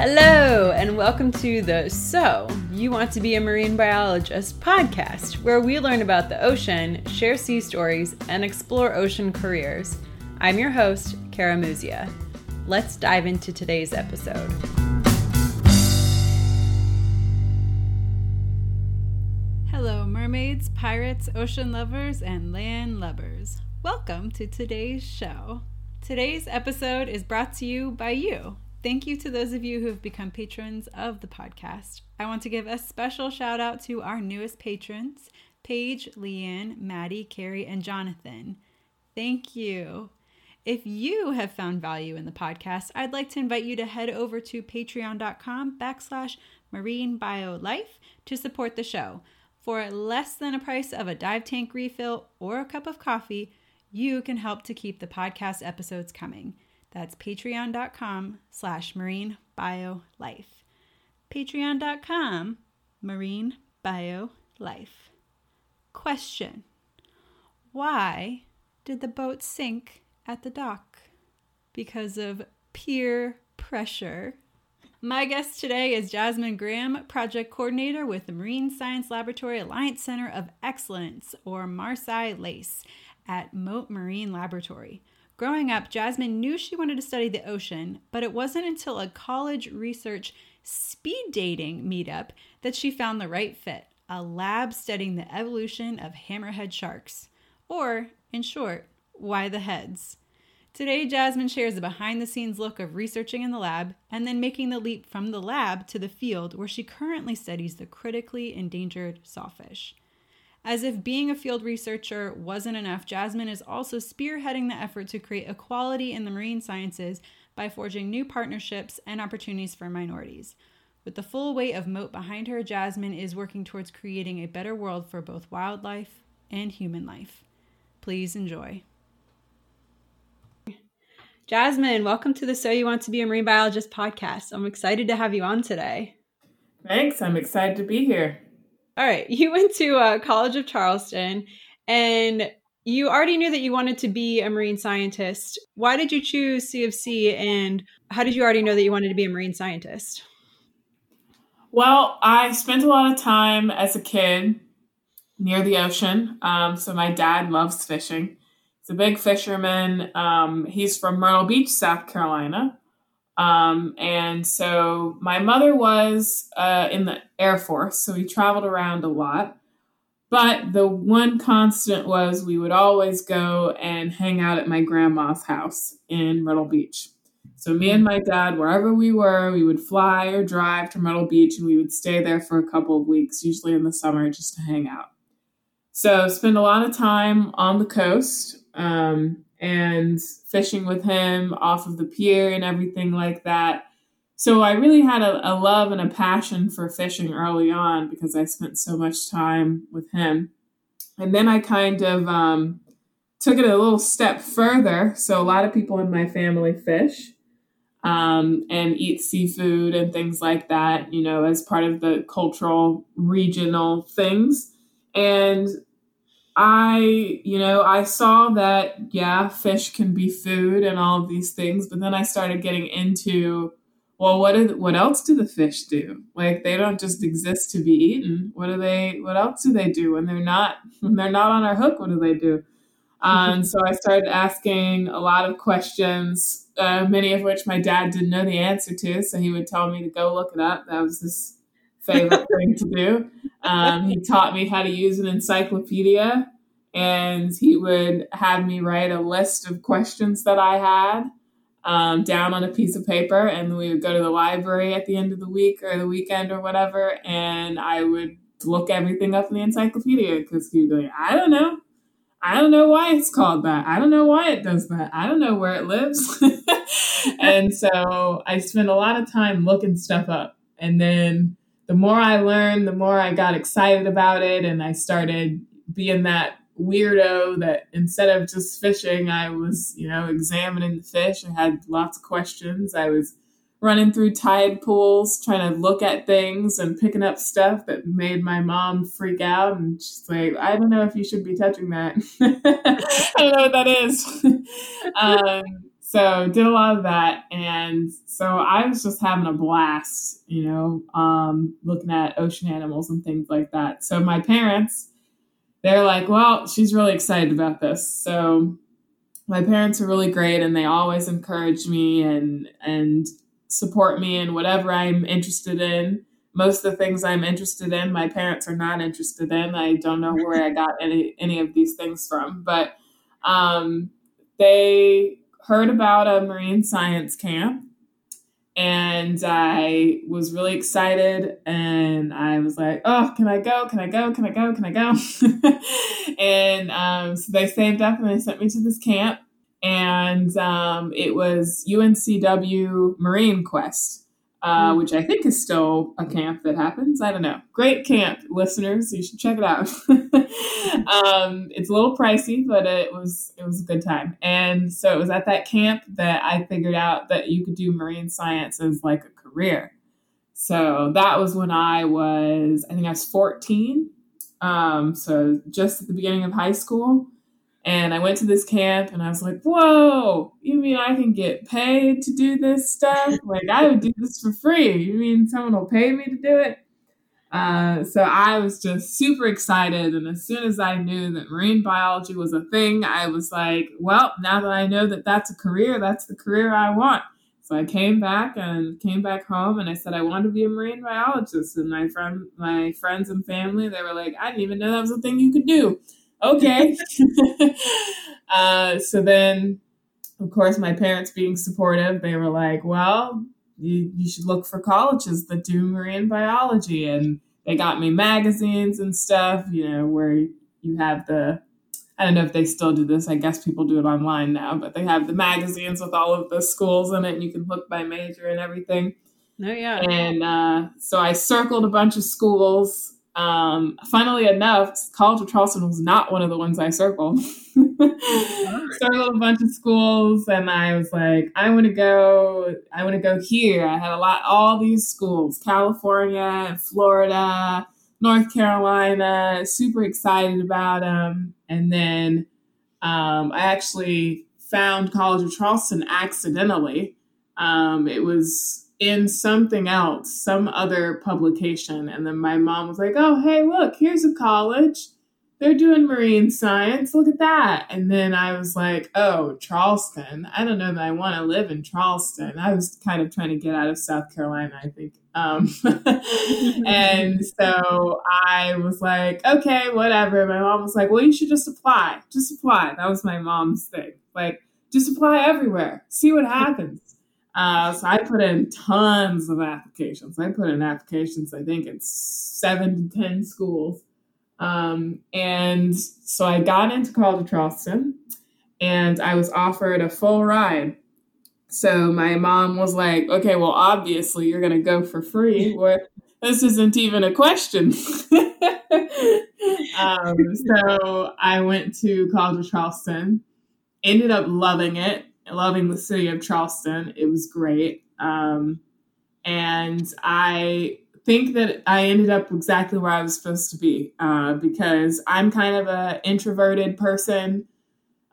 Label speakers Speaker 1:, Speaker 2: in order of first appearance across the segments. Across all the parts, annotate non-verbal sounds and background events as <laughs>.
Speaker 1: Hello, and welcome to the So You Want to Be a Marine Biologist podcast, where we learn about the ocean, share sea stories, and explore ocean careers. I'm your host, Kara Muzia. Let's dive into today's episode. Hello, mermaids, pirates, ocean lovers, and land lubbers. Welcome to today's show. Today's episode is brought to you by you Thank you to those of you who have become patrons of the podcast. I want to give a special shout out to our newest patrons Paige, Leanne, Maddie, Carrie, and Jonathan. Thank you. If you have found value in the podcast, I'd like to invite you to head over to patreon.com backslash marinebiolife to support the show. For less than a price of a dive tank refill or a cup of coffee, you can help to keep the podcast episodes coming. That's patreon.com slash marine bio life. Patreon.com marine bio life. Question Why did the boat sink at the dock? Because of peer pressure. My guest today is Jasmin Graham, Project Coordinator with the Marine Science Laboratory Alliance Center of Excellence, or MarSci-LACE, at Mote Marine Laboratory. Growing up, Jasmin knew she wanted to study the ocean, but it wasn't until a college research speed dating meetup that she found the right fit a lab studying the evolution of hammerhead sharks. Or, in short, why the heads. Today, Jasmin shares a behind the scenes look of researching in the lab and then making the leap from the lab to the field where she currently studies the critically endangered sawfish. As if being a field researcher wasn't enough, Jasmin is also spearheading the effort to create equality in the marine sciences by forging new partnerships and opportunities for minorities. With the full weight of Mote behind her, Jasmin is working towards creating a better world for both wildlife and human life. Please enjoy. Jasmin, welcome to the So You Want to Be a Marine Biologist podcast. I'm excited to have you on today.
Speaker 2: Thanks. I'm excited to be here.
Speaker 1: All right. <laughs> You went to uh, College of Charleston and you already knew that you wanted to be a marine scientist. Why did you choose CofC and how did you already know that you wanted to be a marine scientist?
Speaker 2: Well, I spent a lot of time as a kid near the ocean. Um, so my dad loves fishing. He's a big fisherman. Um, he's from Myrtle Beach, South Carolina. Um, and so my mother was uh, in the Air Force, so we traveled around a lot. But the one constant was we would always go and hang out at my grandma's house in Myrtle Beach. So me and my dad, wherever we were, we would fly or drive to Myrtle Beach and we would stay there for a couple of weeks, usually in the summer, just to hang out. So spend a lot of time on the coast. Um, and fishing with him off of the pier and everything like that. So I really had a, a, love and a passion for fishing early on because I spent so much time with him. And then I kind of um, took it a little step further. So a lot of people in my family fish um, and eat seafood and things like that, you know, as part of the cultural regional things. And I, you know, I saw that, yeah, fish can be food and all of these things, but then I started getting into, well, what, are, what else do the fish do? Like, they don't just exist to be eaten. What do they, what else do they do when they're not, when they're not on our hook? What do they do? Um, so I started asking a lot of questions, uh, many of which my dad didn't know the answer to. So he would tell me to go look it up. That was his favorite <laughs> thing to do. Um, he taught me how to use an encyclopedia and he would have me write a list of questions that I had um, down on a piece of paper. And we would go to the library at the end of the week or the weekend or whatever. And I would look everything up in the encyclopedia because he'd be like, I don't know. I don't know why it's called that. I don't know why it does that. I don't know where it lives. <laughs> and so I spent a lot of time looking stuff up. And then the more I learned, the more I got excited about it. And I started being that weirdo that instead of just fishing, I was, you know, examining the fish. I had lots of questions. I was running through tide pools, trying to look at things and picking up stuff that made my mom freak out. And she's like, I don't know if you should be touching that. <laughs> I don't know what that is. <laughs> um, so did a lot of that and so i was just having a blast you know um, looking at ocean animals and things like that. So my parents they're like well she's really excited about this. So my parents are really great and they always encourage me and and support me in whatever i'm interested in. Most of the things i'm interested in my parents are not interested in. I don't know where i got any any of these things from but um, they heard about a marine science camp and I was really excited and I was like, oh, can I go? Can I go? Can I go? Can I go? <laughs> and um, so they saved up and they sent me to this camp. And um, it was UNCW Marine Quest uh, which I think is still a camp that happens. I don't know. Great camp, listeners. You should check it out. <laughs> um, it's a little pricey, but it was it was a good time. And so it was at that camp that I figured out that you could do marine science as like a career. So that was when I was, I think I was 14. Um, so just at the beginning of high school. And I went to this camp and I was like, whoa, you mean I can get paid to do this stuff? <laughs> Like, I would do this for free. You mean someone will pay me to do it? Uh, so I was just super excited. And as soon as I knew that marine biology was a thing, I was like, well, now that I know that that's a career, that's the career I want. So I came back and came back home and I said I wanted to be a marine biologist. And my friend, my friends and family, they were like, I didn't even know that was a thing you could do okay. <laughs> uh, so then, of course, my parents being supportive, they were like, well, you, you should look for colleges that do marine biology. And they got me magazines and stuff, you know, where you have the, I don't know if they still do this. I guess people do it online now, but they have the magazines with all of the schools in it and you can look by major and everything.
Speaker 3: Oh, yeah.
Speaker 2: And uh, so I circled a bunch of schools um, funnily enough, College of Charleston was not one of the ones I circled. <laughs> circled a bunch of schools, and I was like, I want to go. I want to go here. I had a lot, all these schools: California, Florida, North Carolina. Super excited about them, and then um, I actually found College of Charleston accidentally. Um, it was in something else, some other publication. And then my mom was like, oh, hey, look, here's a college. They're doing marine science. Look at that. And then I was like, oh, Charleston. I don't know that I want to live in Charleston. I was kind of trying to get out of South Carolina, I think. Um, <laughs> and <laughs> so I was like, okay, whatever. My mom was like, well, you should just apply. Just apply. That was my mom's thing. Like, just apply everywhere. See what happens. Uh, so I put in tons of applications. I put in applications, I think it's seven to 10 schools. Um, and so I got into College of Charleston and I was offered a full ride. So my mom was like, okay, well, obviously you're going to go for free. <laughs> What? This isn't even a question. <laughs> um, so I went to College of Charleston, ended up loving it loving the city of Charleston. It was great. Um, and I think that I ended up exactly where I was supposed to be uh, because I'm kind of an introverted person,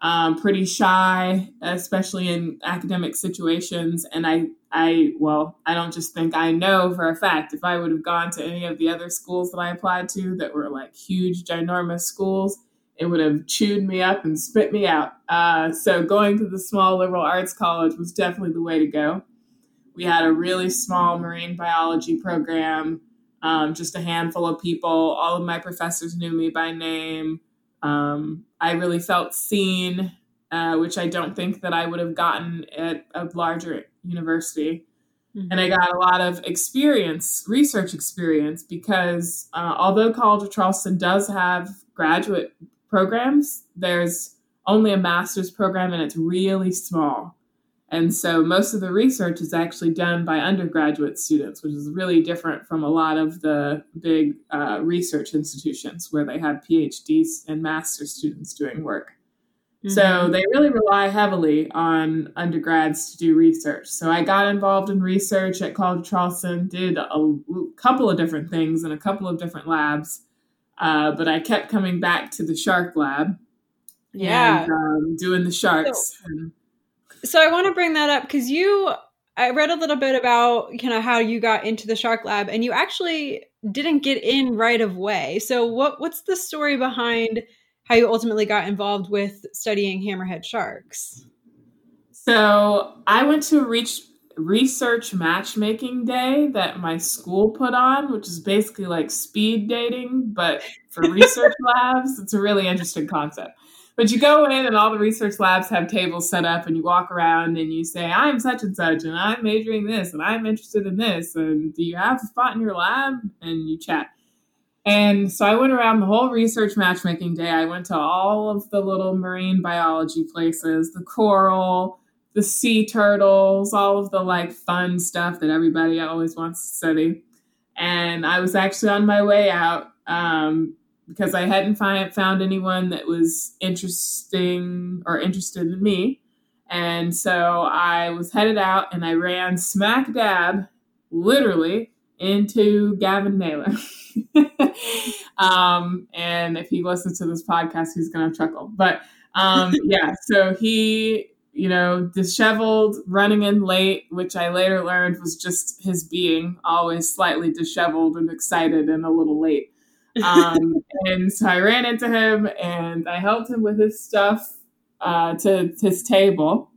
Speaker 2: um, pretty shy, especially in academic situations. And I, I, well, I don't just think I know for a fact. If I would have gone to any of the other schools that I applied to that were like huge, ginormous schools, it would have chewed me up and spit me out. Uh, so going to the small liberal arts college was definitely the way to go. We had a really small marine biology program, um, just a handful of people. All of my professors knew me by name. Um, I really felt seen, uh, which I don't think that I would have gotten at a larger university. Mm-hmm. And I got a lot of experience, research experience, because uh, although College of Charleston does have graduate programs, there's only a master's program and it's really small. And so most of the research is actually done by undergraduate students, which is really different from a lot of the big uh, research institutions where they have PhDs and master's students doing work. Mm-hmm. So they really rely heavily on undergrads to do research. So I got involved in research at College of Charleston, did a couple of different things in a couple of different labs. Uh, but I kept coming back to the shark lab.
Speaker 3: Yeah.
Speaker 2: And, um, doing the sharks.
Speaker 3: So, So I want to bring that up because you, I read a little bit about kind of how you got into the shark lab, and you actually didn't get in right away. So what what's the story behind how you ultimately got involved with studying hammerhead sharks?
Speaker 2: So I went to reach, research matchmaking day that my school put on, which is basically like speed dating, but for <laughs> research labs. It's a really interesting concept. But you go in, and all the research labs have tables set up, and you walk around and you say, I'm such and such, and I'm majoring this, and I'm interested in this. And do you have a spot in your lab? And you chat. And so I went around the whole research matchmaking day. I went to all of the little marine biology places, the coral, the sea turtles, all of the like fun stuff that everybody always wants to study. And I was actually on my way out um, because I hadn't find, found anyone that was interesting or interested in me. And so I was headed out and I ran smack dab, literally, into Gavin Naylor. <laughs> um, and if he listens to this podcast, he's going to chuckle. But um, <laughs> yeah, so he, you know, disheveled, running in late, which I later learned was just his being always slightly disheveled and excited and a little late. Um, <laughs> and so I ran into him and I helped him with his stuff uh, to his table.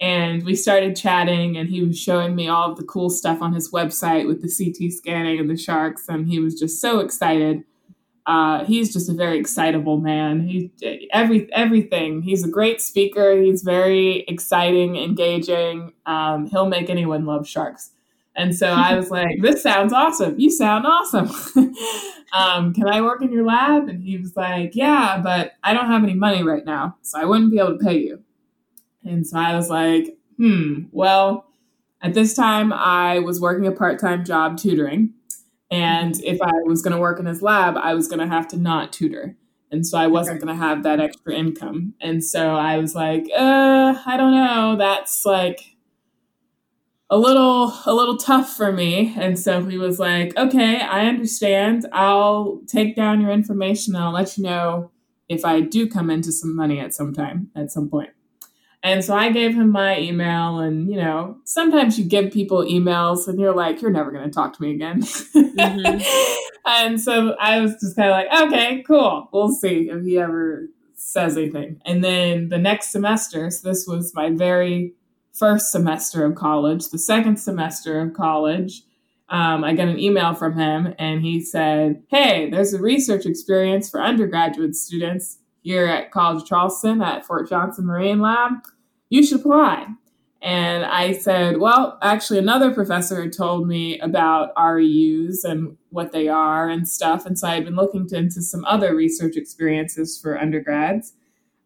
Speaker 2: And we started chatting, and he was showing me all of the cool stuff on his website with the CT scanning and the sharks. And he was just so excited. Uh, he's just a very excitable man. He every everything. He's a great speaker. He's very exciting, engaging. Um, he'll make anyone love sharks. And so I was like, <laughs> this sounds awesome. You sound awesome. <laughs> um, can I work in your lab? And he was like, yeah, but I don't have any money right now. So I wouldn't be able to pay you. And so I was like, hmm, well, at this time I was working a part time job tutoring. And if I was going to work in his lab, I was going to have to not tutor. And so I wasn't going to have that extra income. And so I was like, uh, I don't know. That's like, a little a little tough for me and so he was like okay i understand i'll take down your information and i'll let you know if i do come into some money at some time at some point and so i gave him my email and you know sometimes you give people emails and you're like you're never going to talk to me again mm-hmm. <laughs> and so i was just kind of like okay cool we'll see if he ever says anything and then the next semester so this was my very first semester of college. The second semester of college, um, I got an email from him and he said, Hey, there's a research experience for undergraduate students here at College of Charleston at Fort Johnson Marine Lab. You should apply. And I said, Well, actually, another professor told me about REUs and what they are and stuff. And so I had been looking into some other research experiences for undergrads.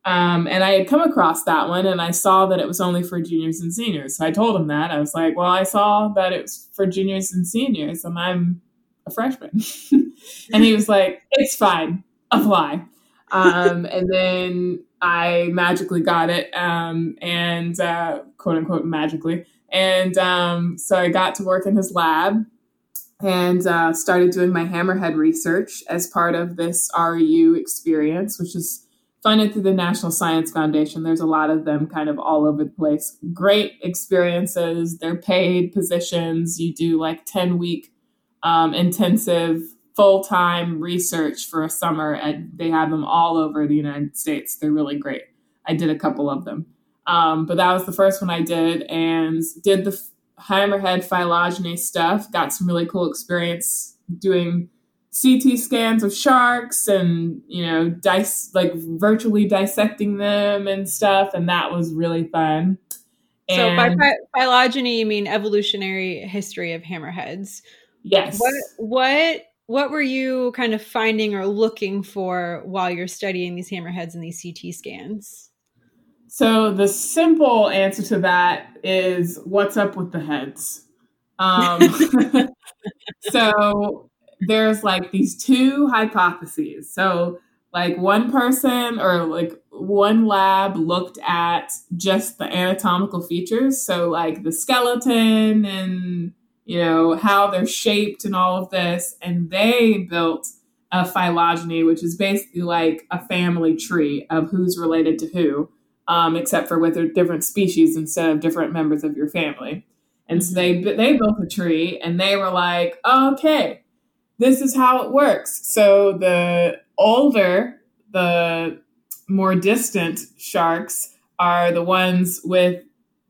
Speaker 2: Um, and I had come across that one and I saw that it was only for juniors and seniors. So I told him that. I was like, well, I saw that it was for juniors and seniors and I'm a freshman. <laughs> and he was like, it's fine, apply. Um, and then I magically got it um, and uh, quote unquote magically. And um, so I got to work in his lab and uh, started doing my hammerhead research as part of this REU experience, which is funded through the National Science Foundation. There's a lot of them kind of all over the place. Great experiences. They're paid positions. You do like 10 week um, intensive full time research for a summer. And they have them all over the United States. They're really great. I did a couple of them. Um, but that was the first one I did and did the hammerhead phylogeny stuff. Got some really cool experience doing CT scans of sharks and you know dice like virtually dissecting them and stuff, and that was really fun.
Speaker 3: So by phylogeny, you mean evolutionary history of hammerheads?
Speaker 2: Yes.
Speaker 3: What what what were you kind of finding or looking for while you're studying these hammerheads and these CT scans?
Speaker 2: So the simple answer to that is what's up with the heads. Um, <laughs> so there's like these two hypotheses. So, like one person or like one lab looked at just the anatomical features, so like the skeleton and you know how they're shaped and all of this, and they built a phylogeny, which is basically like a family tree of who's related to who. um, except for with a different species instead of different members of your family. And so they they built a tree, and they were like, okay, this is how it works. So the older, the more distant sharks are the ones with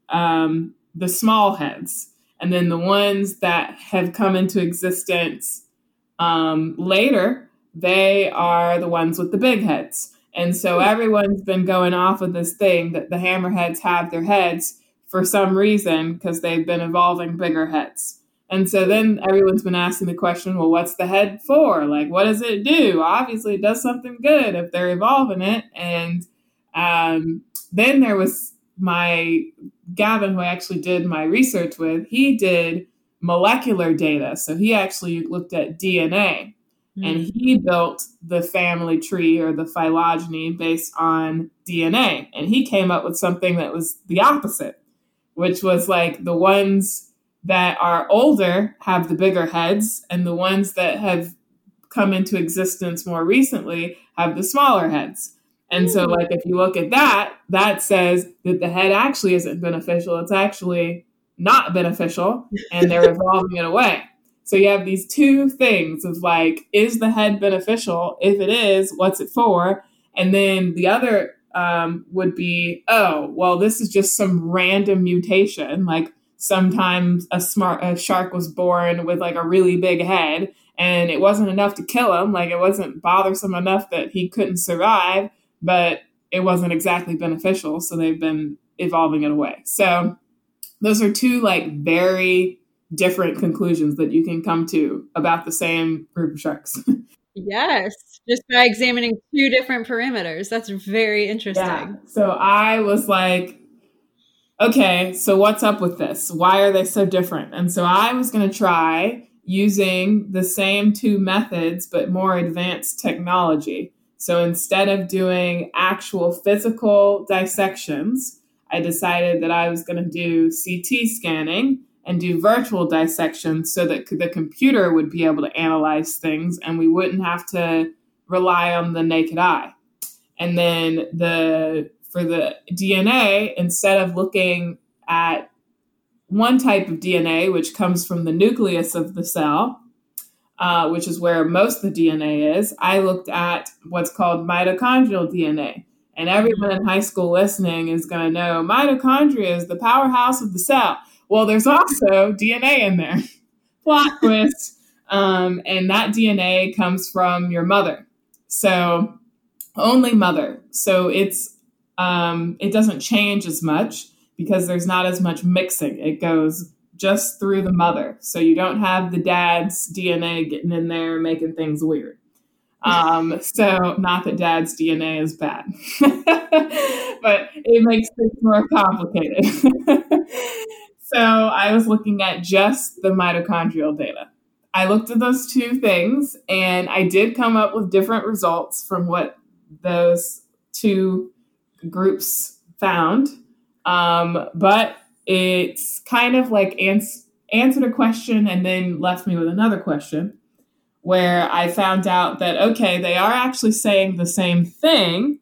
Speaker 2: um, the small heads, and then the ones that have come into existence um, later, they are the ones with the big heads. And so everyone's been going off of this thing that the hammerheads have their heads for some reason because they've been evolving bigger heads. And so then everyone's been asking the question, well, what's the head for? Like, what does it do? Obviously, it does something good if they're evolving it. And um, then there was my Gavin, who I actually did my research with, he did molecular data. So he actually looked at DNA mm. and he built the family tree or the phylogeny based on DNA. And he came up with something that was the opposite, which was like the ones that are older have the bigger heads, and the ones that have come into existence more recently have the smaller heads. And so, like, if you look at that, that says that the head actually isn't beneficial. It's actually not beneficial, and they're <laughs> evolving it away. So you have these two things of like, is the head beneficial? If it is, what's it for? And then the other um, would be, oh, well, this is just some random mutation. Like sometimes a smart a shark was born with like a really big head, and it wasn't enough to kill him. Like it wasn't bothersome enough that he couldn't survive, but it wasn't exactly beneficial. So they've been evolving it away. So those are two like very different conclusions that you can come to about the same group of sharks. <laughs>
Speaker 3: yes, just by examining two different parameters. That's very interesting. Yeah.
Speaker 2: So I was like, okay, so what's up with this? Why are they so different? And so I was going to try using the same two methods, but more advanced technology. So instead of doing actual physical dissections, I decided that I was going to do CT scanning and do virtual dissection so that the computer would be able to analyze things and we wouldn't have to rely on the naked eye. And then the for the DNA, instead of looking at one type of DNA, which comes from the nucleus of the cell, uh, which is where most of the DNA is, I looked at what's called mitochondrial DNA. And everyone in high school listening is going to know mitochondria is the powerhouse of the cell. Well, there's also DNA in there. <laughs> Plot twist. Um, and that DNA comes from your mother. So only mother. So it's um, it doesn't change as much because there's not as much mixing. It goes just through the mother. So you don't have the dad's DNA getting in there making things weird. Um, <laughs> so not that dad's DNA is bad, <laughs> but it makes things more complicated. <laughs> So I was looking at just the mitochondrial data. I looked at those two things and I did come up with different results from what those two groups found. Um, but it's kind of like ans- answered a question and then left me with another question where I found out that, okay, they are actually saying the same thing.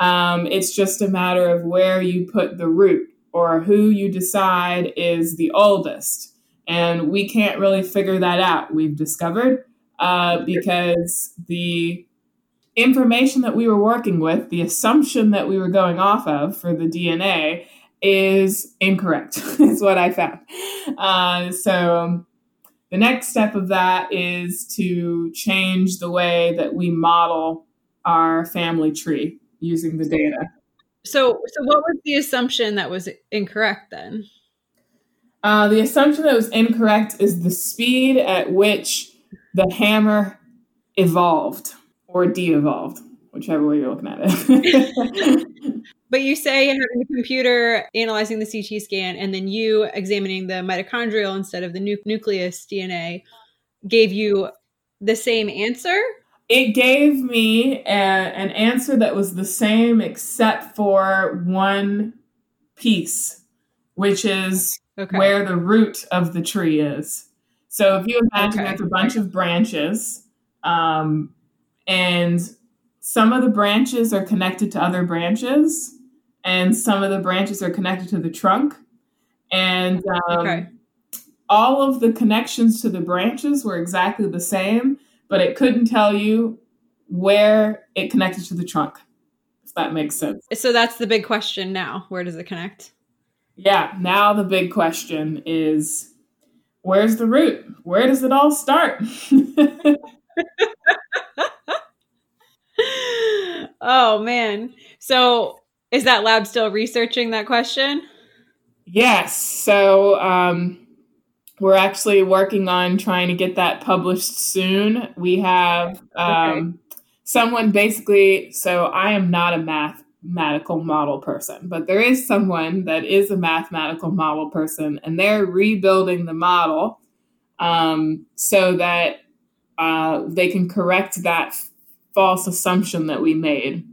Speaker 2: Um, it's just a matter of where you put the root or who you decide is the oldest. And we can't really figure that out, we've discovered, uh, because the information that we were working with, the assumption that we were going off of for the DNA, is incorrect, <laughs> is what I found. Uh, so the next step of that is to change the way that we model our family tree using the data.
Speaker 3: So, so what was the assumption that was incorrect then?
Speaker 2: Uh, the assumption that was incorrect is the speed at which the hammer evolved or de-evolved, whichever way you're looking at
Speaker 3: it. <laughs> <laughs> but you say having the computer analyzing the CT scan and then you examining the mitochondrial instead of the nu- nucleus DNA gave you the same answer?
Speaker 2: it gave me a, an answer that was the same except for one piece, which is okay. where the root of the tree is. So if you imagine okay. there's a bunch of branches, um, and some of the branches are connected to other branches, and some of the branches are connected to the trunk. And um,
Speaker 3: Okay.
Speaker 2: all of the connections to the branches were exactly the same, but it couldn't tell you where it connected to the trunk, if that makes sense.
Speaker 3: So that's the big question now. Where does it connect?
Speaker 2: Yeah, now the big question is where's the root? Where does it all start? <laughs> <laughs>
Speaker 3: oh man. So is that lab still researching that question?
Speaker 2: yes, so um, we're actually working on trying to get that published soon. We have um, someone basically, so I am not a mathematical model person, but there is someone that is a mathematical model person, and they're rebuilding the model um, so that uh, they can correct that false assumption that we made,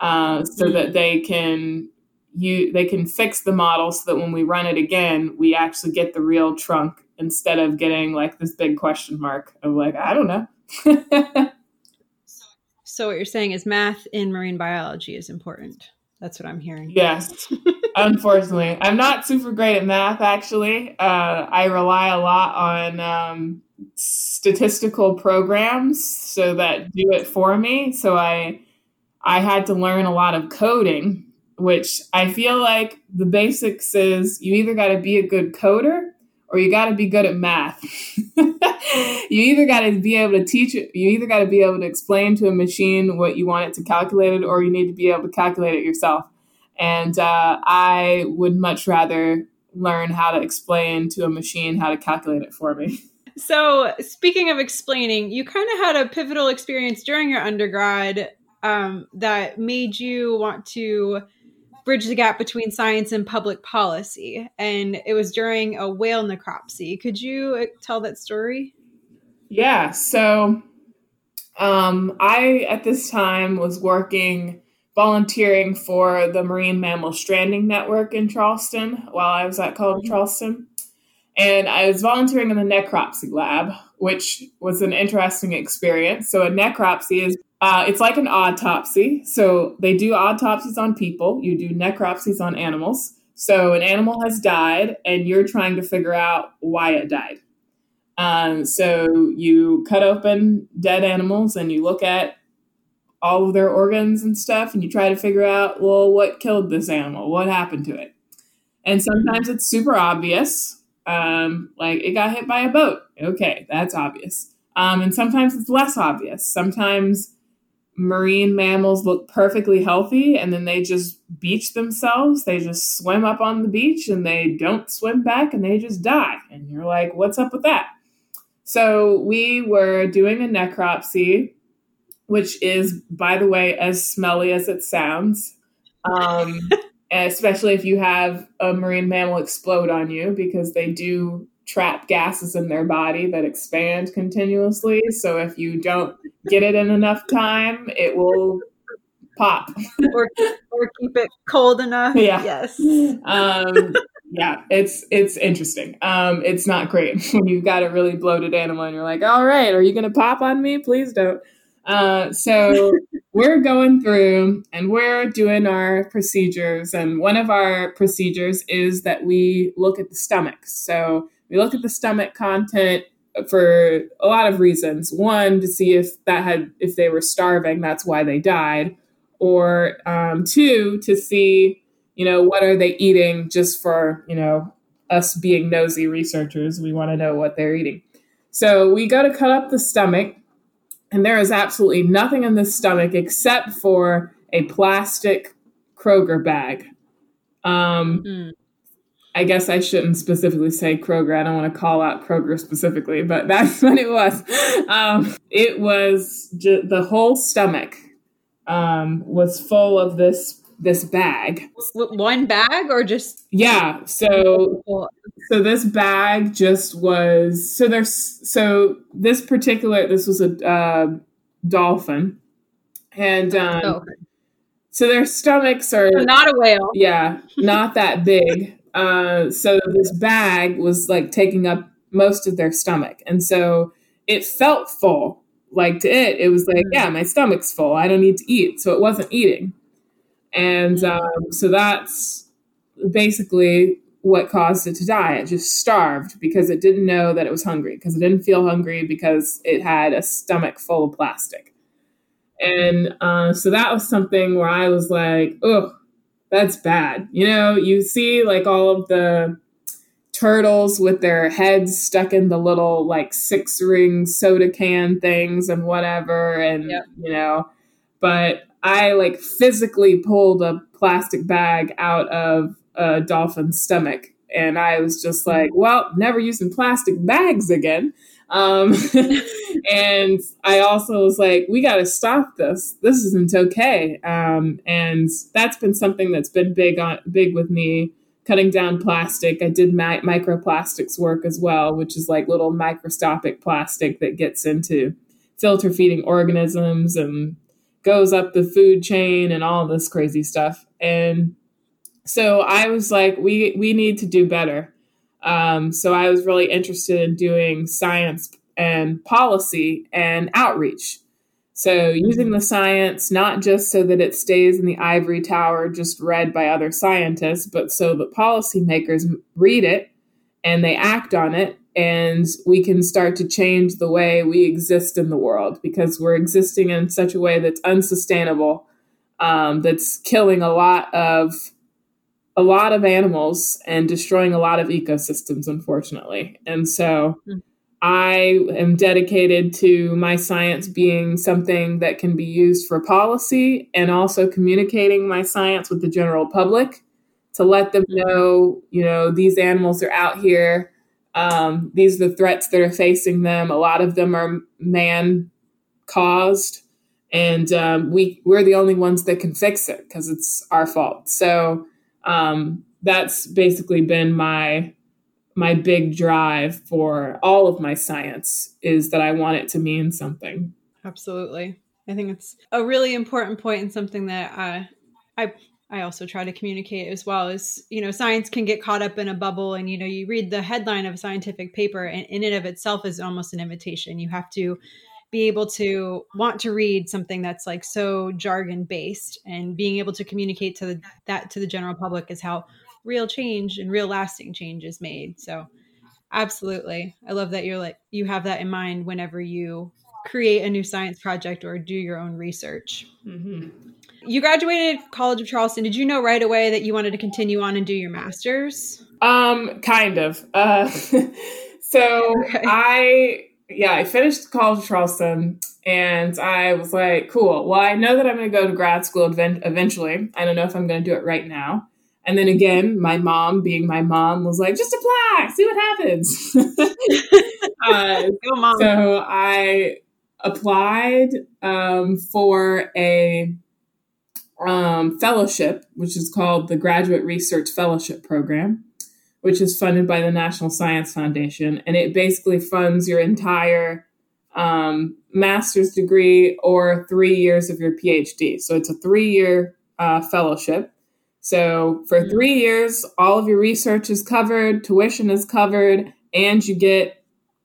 Speaker 2: uh, so that they can you they can fix the model so that when we run it again, we actually get the real trunk instead of getting like this big question mark of like I don't know. <laughs>
Speaker 3: So what you're saying is math in marine biology is important. That's what I'm hearing.
Speaker 2: yes, unfortunately, I'm not super great at math. Actually, uh, I rely a lot on um, statistical programs so that do it for me. So I I had to learn a lot of coding, which I feel like the basics is you either got to be a good coder or you got to be good at math. <laughs> you either got to be able to teach it, you either got to be able to explain to a machine what you want it to calculate it, or you need to be able to calculate it yourself. And uh, I would much rather learn how to explain to a machine how to calculate it for me. <laughs>
Speaker 3: So speaking of explaining, you kind of had a pivotal experience during your undergrad um, that made you want to bridge the gap between science and public policy, and it was during a whale necropsy. Could you uh, tell that story?
Speaker 2: Yeah. So um, I, at this time, was working, volunteering for the Marine Mammal Stranding Network in Charleston while I was at College of Charleston. And I was volunteering in the necropsy lab, which was an interesting experience. So, a necropsy is uh, it's like an autopsy. So, they do autopsies on people, you do necropsies on animals. So, an animal has died, and you're trying to figure out why it died. Um, so you cut open dead animals and you look at all of their organs and stuff, and you try to figure out, well, what killed this animal? What happened to it? And sometimes it's super obvious, um, like it got hit by a boat. Okay, that's obvious. Um, and sometimes it's less obvious. Sometimes marine mammals look perfectly healthy and then they just beach themselves. They just swim up on the beach and they don't swim back and they just die. And you're like, what's up with that? So we were doing a necropsy, which is, by the way, as smelly as it sounds. Um, <laughs> especially if you have a marine mammal explode on you, because they do trap gases in their body that expand continuously. So if you don't get it in enough time, it will pop. <laughs>
Speaker 3: or, or keep it cold enough?
Speaker 2: Yeah.
Speaker 3: Yes.
Speaker 2: um, yeah, it's it's interesting. Um, it's not great <laughs> when you've got a really bloated animal and you're like, all right, are you gonna pop on me? Please don't. Uh, so <laughs> we're going through and we're doing our procedures, and one of our procedures is that we look at the stomach. So we look at the stomach content for a lot of reasons. One, to see if that had if they were starving, that's why they died, or um, two, to see you know, what are they eating just for, you know, us being nosy researchers? We want to know what they're eating. So we go to cut up the stomach, and there is absolutely nothing in the stomach except for a plastic Kroger bag. Um,
Speaker 3: Mm.
Speaker 2: I guess I shouldn't specifically say Kroger. I don't want to call out Kroger specifically, but <laughs> that's what it was. Um, it was ju- the whole stomach um, was full of this this bag.
Speaker 3: One bag or just
Speaker 2: Yeah. So so this bag just was so there's so this particular this was a uh, dolphin, and um,
Speaker 3: Oh, okay.
Speaker 2: so their stomachs are
Speaker 3: not a whale.
Speaker 2: yeah not that big. Uh, so this bag was like taking up most of their stomach, and so it felt full. Like to it, it was like, yeah, my stomach's full. I don't need to eat. So it wasn't eating. And mm-hmm. um, so that's basically what caused it to die. It just starved because it didn't know that it was hungry, because it didn't feel hungry because it had a stomach full of plastic. And uh, so that was something where I was like, oh, that's bad. You know, you see like all of the turtles with their heads stuck in the little like six ring soda can things and whatever. And, yep. you know, but I like physically pulled a plastic bag out of a dolphin's stomach. And I was just like, well, never using plastic bags again. Um, <laughs> and I also was like, we got to stop this. This isn't okay. Um, and that's been something that's been big on big with me. Cutting down plastic. I did mi- microplastics work as well, which is like little microscopic plastic that gets into filter feeding organisms and goes up the food chain and all this crazy stuff. And so I was like, we we need to do better. Um, so I was really interested in doing science and policy and outreach. So using the science not just so that it stays in the ivory tower, just read by other scientists, but so that policymakers read it and they act on it, and we can start to change the way we exist in the world because we're existing in such a way that's unsustainable, um, that's killing a lot of a lot of animals and destroying a lot of ecosystems, unfortunately. And so mm. I am dedicated to my science being something that can be used for policy and also communicating my science with the general public to let them hmm. know, you know, these animals are out here. Um, these are the threats that are facing them. A lot of them are man caused, and um, we we're the only ones that can fix it because it's our fault. So um, that's basically been my my big drive for all of my science is that I want it to mean something.
Speaker 3: Absolutely. I think it's a really important point and something that I I I also try to communicate as well is, you know, science can get caught up in a bubble and you know, you read the headline of a scientific paper and in and of itself is almost an invitation. You have to be able to want to read something that's like so jargon based and being able to communicate to the, that to the general public is how real change and real lasting change is made. So absolutely. I love that you're like you have that in mind whenever you create a new science project or do your own research. Mm-hmm. you graduated college of charleston. Did you know right away that you wanted to continue on and do your master's?
Speaker 2: Um kind of. Uh <laughs> so <laughs> okay. i yeah, I finished college of Charleston and I was like, cool. Well, I know that I'm going to go to grad school eventually. I don't know if I'm going to do it right now. And then again, my mom, being my mom, was like, just apply, see what happens. <laughs> uh, <laughs> so I applied um, for a um, fellowship, which is called the Graduate Research Fellowship Program which is funded by the National Science Foundation. And it basically funds your entire um, master's degree or three years of your PhD. So it's a three year uh, fellowship. So for mm-hmm. three years, all of your research is covered, tuition is covered, and you get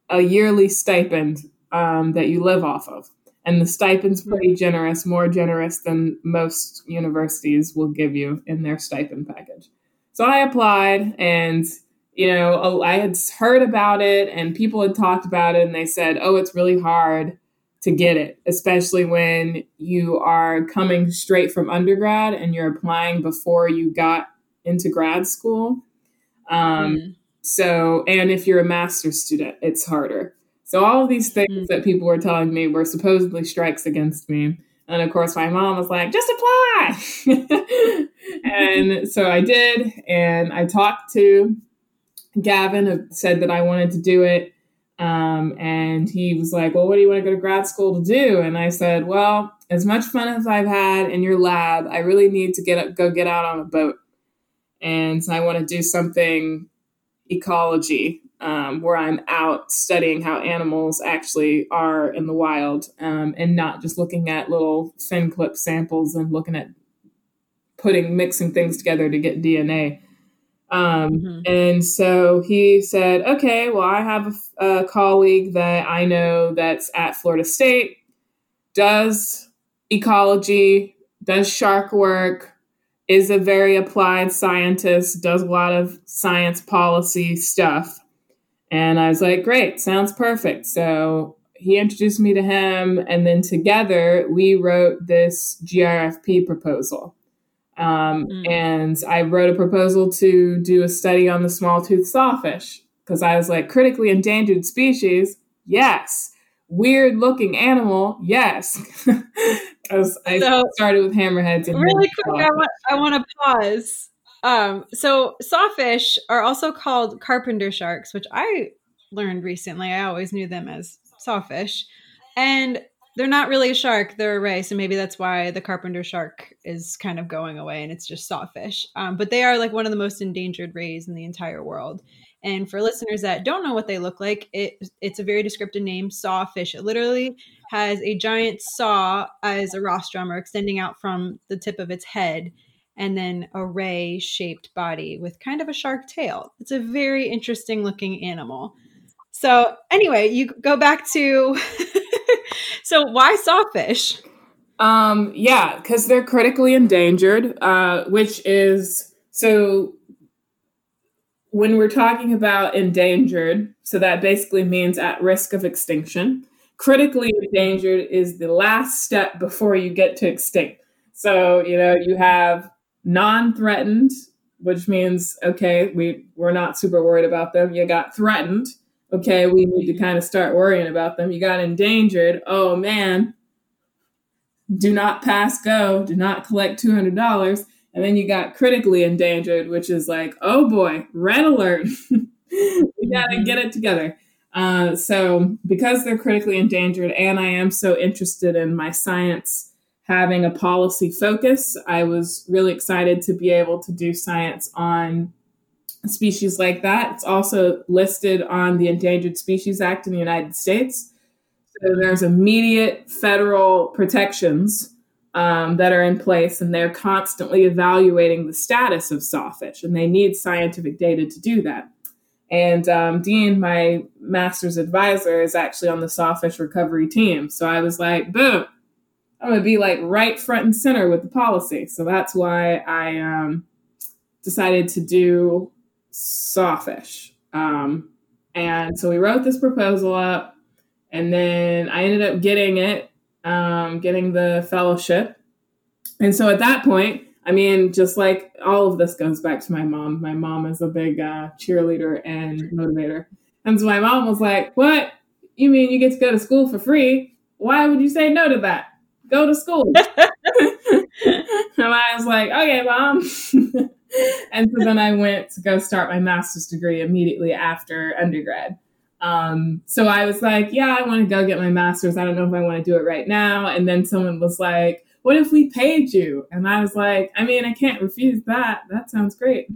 Speaker 2: a yearly stipend um, that you live off of. And the stipend's mm-hmm. pretty generous, more generous than most universities will give you in their stipend package. So I applied and you know, I had heard about it and people had talked about it and they said, "Oh, it's really hard to get it, especially when you are coming straight from undergrad and you're applying before you got into grad school." Um, mm. So, and if you're a master's student, it's harder. So, all of these things mm. that people were telling me were supposedly strikes against me. And of course, my mom was like, just apply. <laughs> and so I did. And I talked to Gavin, said that I wanted to do it. Um, and he was like, well, what do you want to go to grad school to do? And I said, well, as much fun as I've had in your lab, I really need to get up, go get out on a boat. And I want to do something ecology um, where I'm out studying how animals actually are in the wild um, and not just looking at little fin clip samples and looking at putting mixing things together to get DNA. Um, mm-hmm. And so he said, okay, well, I have a, a colleague that I know that's at Florida State, does ecology, does shark work, is a very applied scientist, does a lot of science policy stuff. And I was like, great, sounds perfect. So he introduced me to him, and then together we wrote this GRFP proposal. Um, mm. And I wrote a proposal to do a study on the small tooth sawfish because I was like, critically endangered species, yes. Weird looking animal, yes. <laughs> Because I so, started with hammerheads.
Speaker 3: And really quick, I want, I want to pause. Um, so sawfish are also called carpenter sharks, which I learned recently. I always knew them as sawfish. And they're not really a shark, they're a ray. So maybe that's why the carpenter shark is kind of going away and it's just sawfish. Um, but they are like one of the most endangered rays in the entire world. And for listeners that don't know what they look like, it, it's a very descriptive name, sawfish. It literally has a giant saw as a rostrum or extending out from the tip of its head, and then a ray shaped body with kind of a shark tail. It's a very interesting looking animal. So, anyway, you go back to <laughs> so why sawfish?
Speaker 2: Um, yeah, because they're critically endangered, uh, which is so when we're talking about endangered, so that basically means at risk of extinction. Critically endangered is the last step before you get to extinct. So, you know, you have non-threatened, which means okay, we we're not super worried about them. You got threatened. Okay, we need to kind of start worrying about them. You got endangered. Oh man, do not pass go. Do not collect two hundred dollars. And then you got critically endangered, which is like, oh boy, red alert. <laughs> we got to get it together. Uh, so, because they're critically endangered, and I am so interested in my science having a policy focus, I was really excited to be able to do science on species like that. It's also listed on the Endangered Species Act in the United States. So, there's immediate federal protections um, that are in place, and they're constantly evaluating the status of sawfish, and they need scientific data to do that. And um, Dean, my master's advisor, is actually on the sawfish recovery team. So I was like, boom, I'm gonna be like right front and center with the policy. So that's why I um, decided to do sawfish. Um, and so we wrote this proposal up, and then I ended up getting it um, getting the fellowship. And so at that point, I mean, just like all of this goes back to my mom. My mom is a big uh, cheerleader and motivator. And so my mom was like, What? You mean you get to go to school for free? Why would you say no to that? Go to school. <laughs> <laughs> and I was like, Okay, mom. <laughs> and so then I went to go start my master's degree immediately after undergrad. Um, so I was like, yeah, I want to go get my master's. I don't know if I want to do it right now. And then someone was like, what if we paid you? And I was like, I mean, I can't refuse that. That sounds great.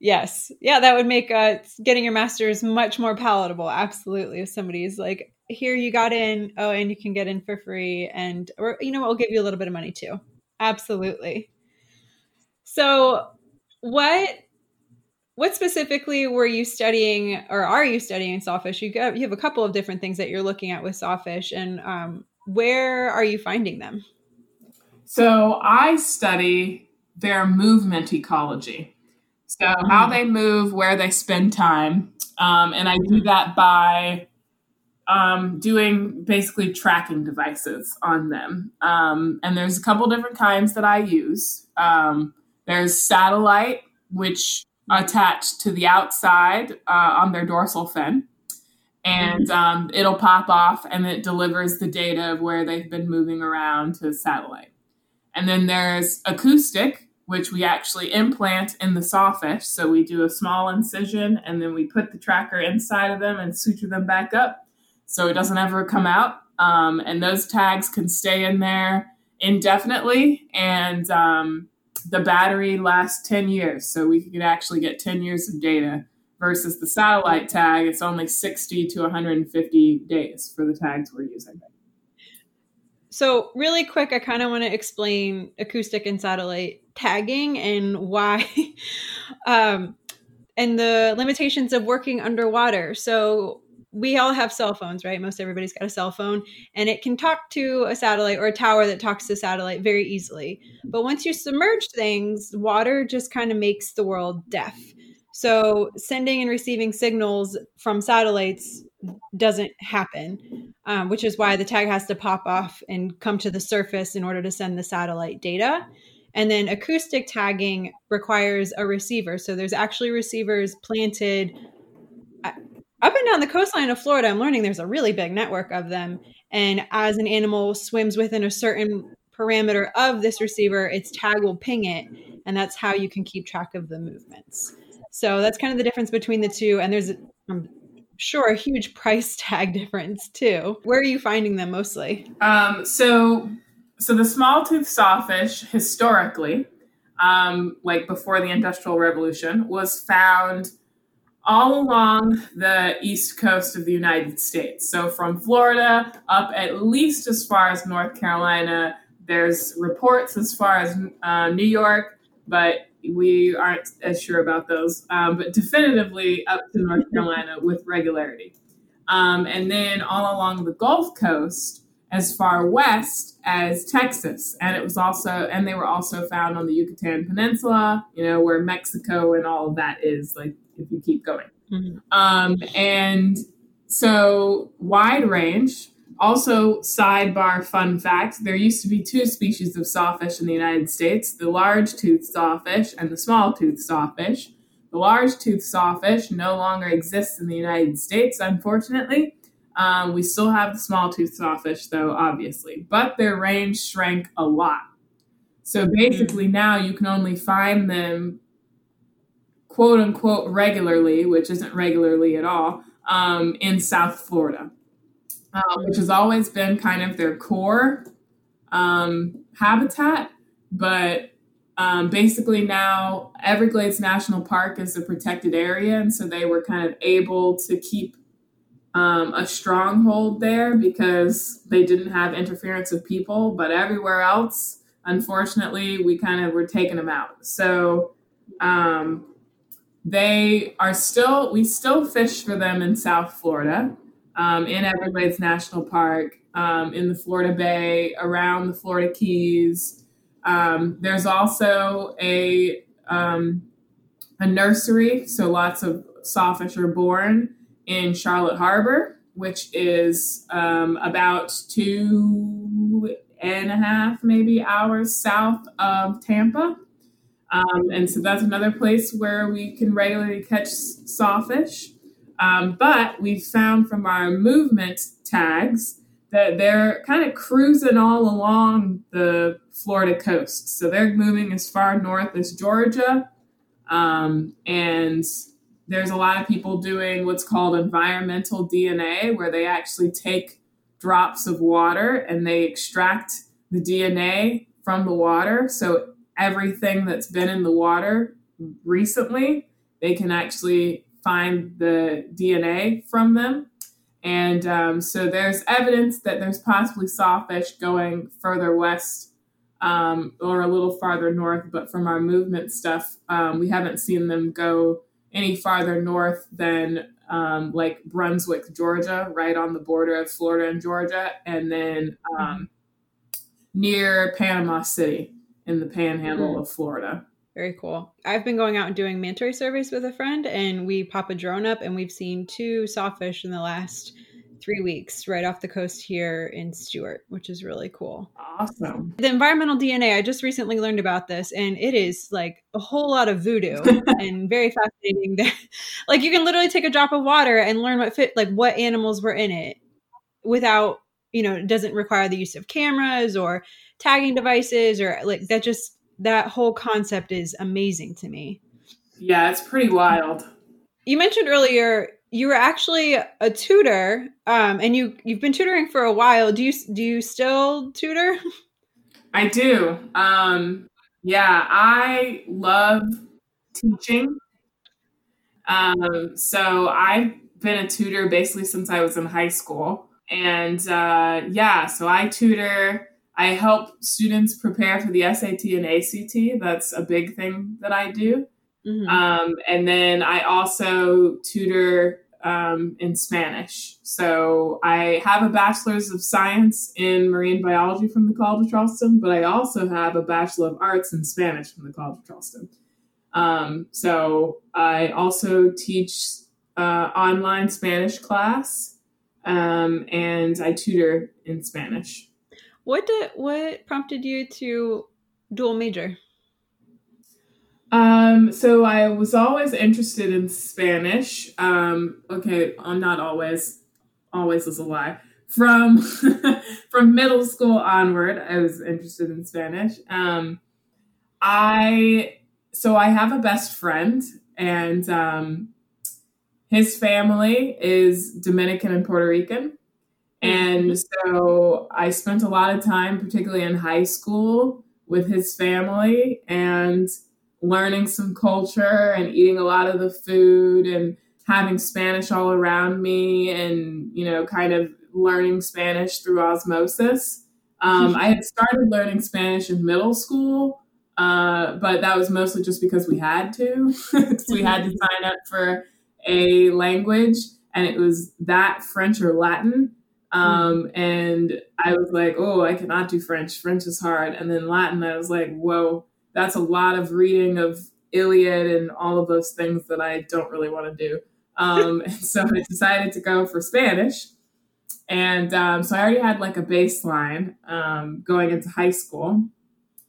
Speaker 3: Yes. Yeah, that would make uh, getting your master's much more palatable. Absolutely. If somebody's like, here you got in, oh, and you can get in for free. And, or, you know, we'll give you a little bit of money too. Absolutely. So, what what specifically were you studying or are you studying sawfish you, got, you have a couple of different things that you're looking at with sawfish and um, where are you finding them
Speaker 2: so i study their movement ecology so mm-hmm. how they move where they spend time um, and i do mm-hmm. that by um, doing basically tracking devices on them um, and there's a couple different kinds that i use um, there's satellite which attached to the outside uh, on their dorsal fin. And mm-hmm. um, it'll pop off and it delivers the data of where they've been moving around to the satellite. And then there's acoustic, which we actually implant in the sawfish. So we do a small incision and then we put the tracker inside of them and suture them back up so it doesn't ever come out. Um, and those tags can stay in there indefinitely. And um, the battery lasts 10 years. So we could actually get 10 years of data versus the satellite tag. It's only 60 to 150 days for the tags we're using.
Speaker 3: So, really quick, I kind of want to explain acoustic and satellite tagging and why, <laughs> um, and the limitations of working underwater. So, we all have cell phones, right? Most everybody's got a cell phone and it can talk to a satellite or a tower that talks to satellite very easily. But once you submerge things, water just kind of makes the world deaf. So sending and receiving signals from satellites doesn't happen, um, which is why the tag has to pop off and come to the surface in order to send the satellite data. And then acoustic tagging requires a receiver. So there's actually receivers planted up and down the coastline of Florida, I'm learning there's a really big network of them. And as an animal swims within a certain parameter of this receiver, its tag will ping it. And that's how you can keep track of the movements. So that's kind of the difference between the two. And there's, I'm sure, a huge <laughs> price tag difference too. Where are you finding them mostly?
Speaker 2: Um, so, so the small tooth sawfish historically, um, like before the Industrial Revolution, was found all along the east coast of the United States. So from Florida up at least as far as North Carolina. There's reports as far as uh, New York, but we aren't as sure about those. Um, but definitively up to North <laughs> Carolina with regularity. Um, and then all along the Gulf Coast, as far west as Texas. And it was also, and they were also found on the Yucatan Peninsula, you know, where Mexico and all of that is, like, if you keep going. Mm-hmm. Um, and so, wide range. Also, sidebar fun fact there used to be two species of sawfish in the United States the large tooth sawfish and the small tooth sawfish. The large tooth sawfish no longer exists in the United States, unfortunately. Um, we still have the small tooth sawfish, though, obviously, but their range shrank a lot. So basically, mm. now you can only find them quote unquote regularly, which isn't regularly at all, um, in South Florida, uh, which has always been kind of their core um, habitat. But um, basically, now Everglades National Park is a protected area, and so they were kind of able to keep um, a stronghold there because they didn't have interference of people. But everywhere else, unfortunately, we kind of were taking them out. So um, they are still, we still fish for them in South Florida, um, in Everglades National Park, um, in the Florida Bay, around the Florida Keys. Um, there's also a um, a nursery, so lots of sawfish are born in Charlotte Harbor, which is um, about two and a half, maybe hours south of Tampa. Um, and so that's another place where we can regularly catch sawfish. Um, but we've found from our movement tags that they're kind of cruising all along the Florida coast. So they're moving as far north as Georgia. Um, and there's a lot of people doing what's called environmental DNA, where they actually take drops of water and they extract the DNA from the water. So everything that's been in the water recently, they can actually find the DNA from them. And um, so there's evidence that there's possibly sawfish going further west um, or a little farther north, but from our movement stuff, um, we haven't seen them go any farther north than um, like Brunswick, Georgia, right on the border of Florida and Georgia, and then um, near Panama City in the panhandle mm-hmm. of Florida.
Speaker 3: Very cool. I've been going out and doing manta surveys with a friend, and we pop a drone up, and we've seen two sawfish in the last three weeks right off the coast here in Stuart, which is really cool.
Speaker 2: Awesome.
Speaker 3: The environmental DNA, I just recently learned about this, and it is like a whole lot of voodoo <laughs> and very fascinating. That, <laughs> like you can literally take a drop of water and learn what fit, like what animals were in it without, you know, it doesn't require the use of cameras or tagging devices or like that just that whole concept is amazing to me.
Speaker 2: Yeah, it's pretty wild.
Speaker 3: You mentioned earlier you were actually a tutor um, and you you've been tutoring for a while. Do you do you still tutor? <laughs>
Speaker 2: I do. Um, yeah, I love teaching. Um, so I've been a tutor basically since I was in high school. And uh, yeah, so I tutor I help students prepare for the SAT and ACT. That's a big thing that I do. Mm-hmm. Um, and then I also tutor um, in Spanish. So I have a bachelor's of science in marine biology from the College of Charleston, but I also have a bachelor of arts in Spanish from the College of Charleston. Um, so I also teach uh, online Spanish class, um, and I tutor in Spanish.
Speaker 3: What did what prompted you to dual major?
Speaker 2: Um, so I was always interested in Spanish. Um, okay, I'm not always. Always is a lie. From <laughs> from middle school onward, I was interested in Spanish. Um, I so I have a best friend, and um, his family is Dominican and Puerto Rican. And so I spent a lot of time, particularly in high school, with his family and learning some culture and eating a lot of the food and having Spanish all around me and, you know, kind of learning Spanish through osmosis. Um, <laughs> I had started learning Spanish in middle school, uh, but that was mostly just because we had to. <laughs> we had to sign up for a language, and it was that French or Latin. Um, and I was like, oh, I cannot do French. French is hard. And then Latin, I was like, whoa, that's a lot of reading of Iliad and all of those things that I don't really want to do. Um, <laughs> and so I decided to go for Spanish. And um, so I already had like a baseline um, going into high school.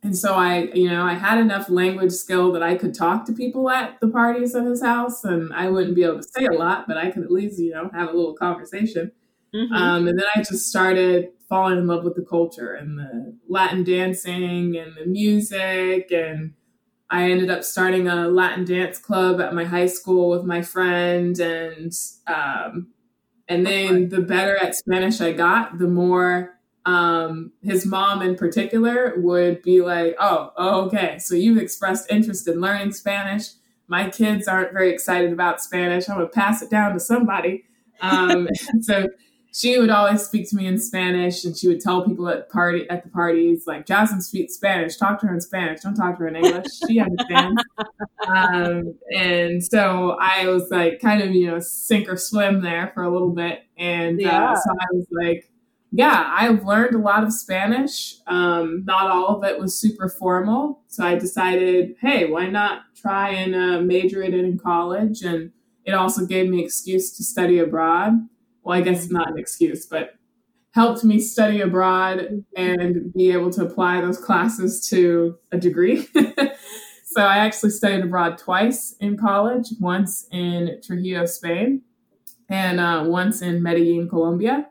Speaker 2: And so I, you know, I had enough language skill that I could talk to people at the parties at his house, and I wouldn't be able to say a lot, but I could at least, you know, have a little conversation. Mm-hmm. Um, and then I just started falling in love with the culture and the Latin dancing and the music. And I ended up starting a Latin dance club at my high school with my friend. And um, and then the better at Spanish I got, the more um, his mom in particular would be like, oh, oh, okay, so you've expressed interest in learning Spanish. My kids aren't very excited about Spanish. I'm going to pass it down to somebody. <laughs> Um, so she would always speak to me in Spanish, and she would tell people at party at the parties like Jasmin speaks Spanish. Talk to her in Spanish. Don't talk to her in English. She understands. <laughs> um, and so I was like, kind of you know, sink or swim there for a little bit, and yeah. uh, so I was like, yeah, I've learned a lot of Spanish. Um, not all of it was super formal, so I decided, hey, why not try and uh, major in it in college? And it also gave me excuse to study abroad well, I guess not an excuse, but helped me study abroad and be able to apply those classes to a degree. <laughs> so I actually studied abroad twice in college, once in Trujillo, Spain, and uh, once in Medellin, Colombia.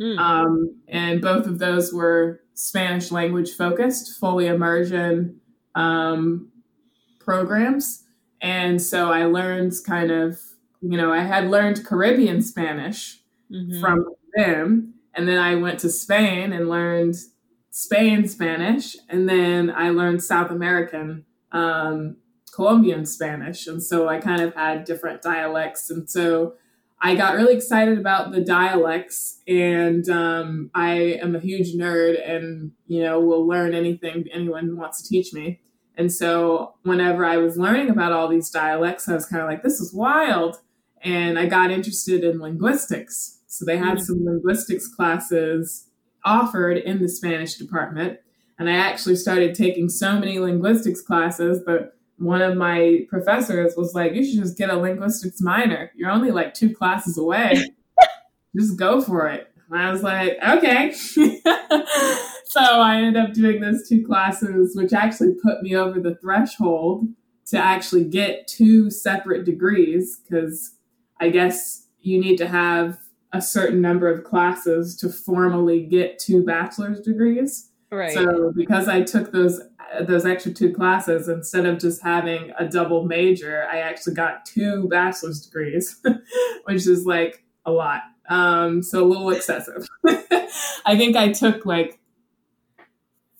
Speaker 2: Mm. Um, and both of those were Spanish language focused, fully immersion um, programs. And so I learned kind of, you know, I had learned Caribbean Spanish mm-hmm. from them. And then I went to Spain and learned Spain Spanish. And then I learned South American, um, Colombian Spanish. And so I kind of had different dialects. And so I got really excited about the dialects. And um, I am a huge nerd and, you know, will learn anything anyone wants to teach me. And so whenever I was learning about all these dialects, I was kind of like, this is wild. And I got interested in linguistics. So they had mm-hmm. some linguistics classes offered in the Spanish department. And I actually started taking so many linguistics classes that one of my professors was like, You should just get a linguistics minor. You're only like two classes away. <laughs> just go for it. And I was like, Okay. <laughs> so I ended up doing those two classes, which actually put me over the threshold to actually get two separate degrees because I guess you need to have a certain number of classes to formally get two bachelor's degrees. Right. So because I took those those extra two classes instead of just having a double major, I actually got two bachelor's degrees, <laughs> which is like a lot. Um, so a little excessive. <laughs> I think I took like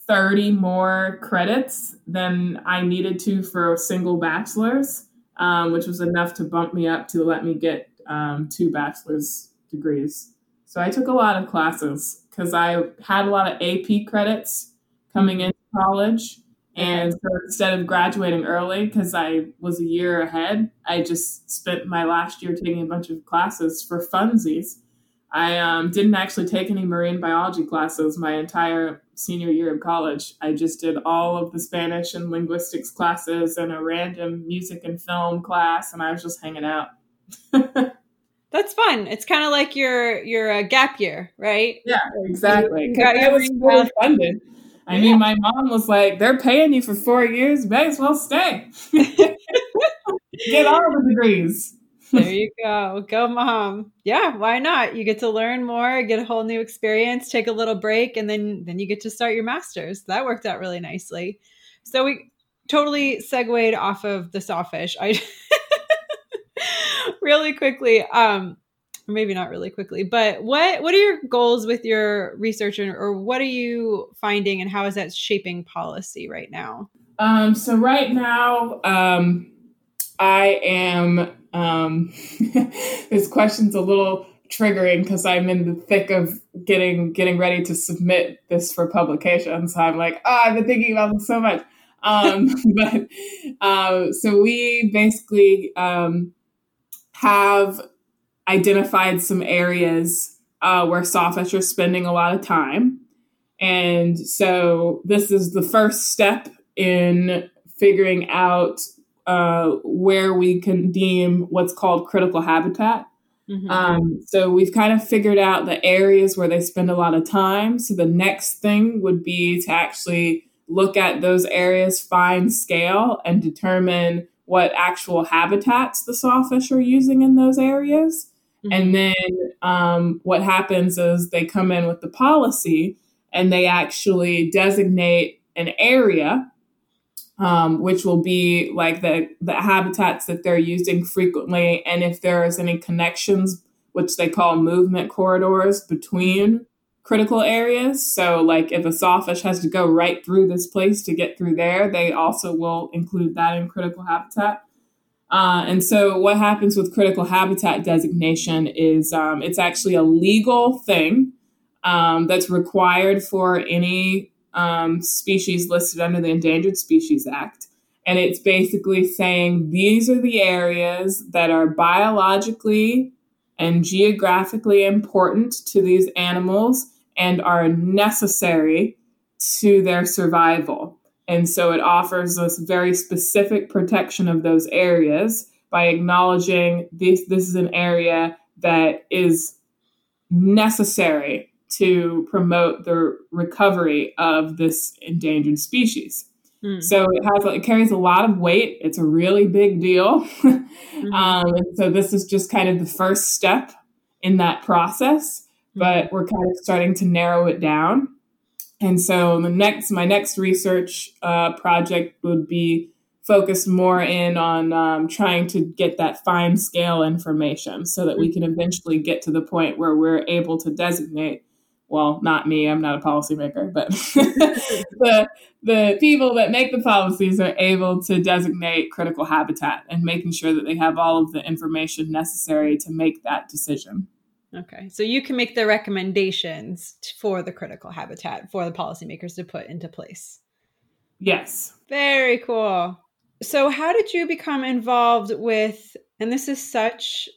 Speaker 2: 30 more credits than I needed to for a single bachelor's, um, which was enough to bump me up to let me get um, two bachelor's degrees. So I took a lot of classes because I had a lot of AP credits coming into college. And so instead of graduating early, because I was a year ahead, I just spent my last year taking a bunch of classes for funsies. I um, didn't actually take any marine biology classes my entire senior year of college. I just did all of the Spanish and linguistics classes and a random music and film class, and I was just hanging out. <laughs>
Speaker 3: That's fun. It's kind of like your your uh, gap year, right?
Speaker 2: Yeah, exactly. That was fully funded. I yeah. mean, my mom was like, "They're paying you for four years. May as well stay. Get all the degrees."
Speaker 3: there you go. Go, mom. Yeah, why not? You get to learn more, get a whole new experience, take a little break, and then then you get to start your masters. That worked out really nicely. So we totally segued off of the sawfish. I <laughs> really quickly. Um, maybe not really quickly, but what what are your goals with your research, or, or what are you finding, and how is that shaping policy right now?
Speaker 2: Um, so right now, um, I am. Um, <laughs> this question's a little triggering because I'm in the thick of getting getting ready to submit this for publication. So I'm like, oh, I've been thinking about this so much. Um, <laughs> but uh, so we basically um, have identified some areas uh, where sawfish are spending a lot of time. And so this is the first step in figuring out uh, where we can deem what's called critical habitat. Mm-hmm. Um, so we've kind of figured out the areas where they spend a lot of time. So the next thing would be to actually look at those areas fine scale and determine what actual habitats the sawfish are using in those areas. Mm-hmm. And then um, what happens is they come in with the policy and they actually designate an area, um, which will be like the, the habitats that they're using frequently. And if there's any connections, which they call movement corridors between critical areas. So, like if a sawfish has to go right through this place to get through there, they also will include that in critical habitat. Uh, and so, what happens with critical habitat designation is um, it's actually a legal thing um, that's required for any um, species listed under the Endangered Species Act. And it's basically saying these are the areas that are biologically and geographically important to these animals and are necessary to their survival. And so it offers us very specific protection of those areas by acknowledging this, this is an area that is necessary to promote the recovery of this endangered species. Mm. So it has it carries a lot of weight. It's a really big deal. mm-hmm. <laughs> um, and so this is just kind of the first step in that process but we're kind of starting to narrow it down. And so the next, my next research uh, project would be focused more in on um, trying to get that fine scale information so that we can eventually get to the point where we're able to designate well, not me, I'm not a policymaker, but <laughs> the the people that make the policies are able to designate critical habitat and making sure that they have all of the information necessary to make that decision.
Speaker 3: Okay. So you can make the recommendations for the critical habitat for the policymakers to put into place.
Speaker 2: Yes.
Speaker 3: Very cool. So, how did you become involved with, and this is such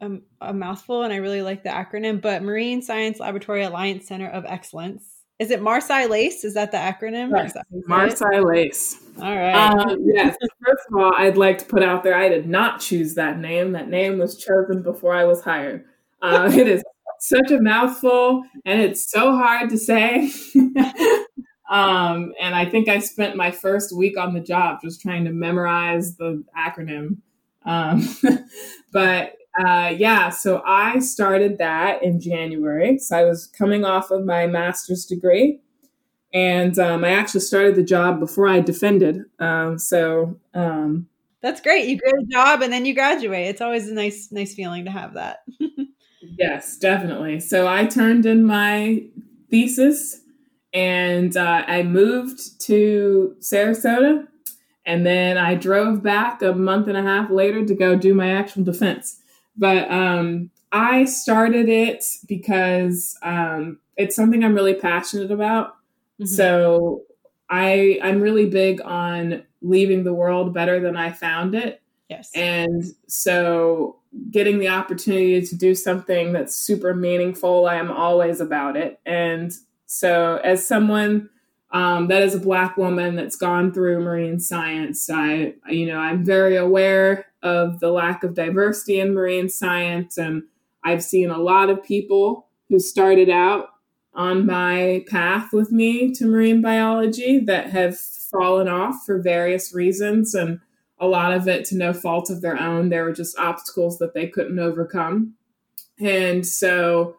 Speaker 3: a, a mouthful, and I really like the acronym, but Marine Science Laboratory Alliance Center of Excellence. Is it MarSci-LACE? Is that the acronym?
Speaker 2: Yes, Lace.
Speaker 3: All right.
Speaker 2: Um, yes. First of all, I'd like to put out there I did not choose that name. That name was chosen before I was hired. Uh, it is such a mouthful and it's so hard to say. <laughs> um, and I think I spent my first week on the job just trying to memorize the acronym. Um, <laughs> but uh, yeah, so I started that in January. So I was coming off of my master's degree. And um, I actually started the job before I defended. Um, so um,
Speaker 3: that's great. You get a job and then you graduate. It's always a nice, nice feeling to have that. <laughs>
Speaker 2: Yes, definitely. So I turned in my thesis and uh, I moved to Sarasota. And then I drove back a month and a half later to go do my actual defense. But um, I started it because um, it's something I'm really passionate about. Mm-hmm. So I I'm really big on leaving the world better than I found it.
Speaker 3: Yes.
Speaker 2: And so getting the opportunity to do something that's super meaningful, I am always about it. And so as someone um, that is a black woman that's gone through marine science, I you know, I'm very aware of the lack of diversity in marine science and I've seen a lot of people who started out on my path with me to marine biology that have fallen off for various reasons and a lot of it to no fault of their own. There were just obstacles that they couldn't overcome. And so,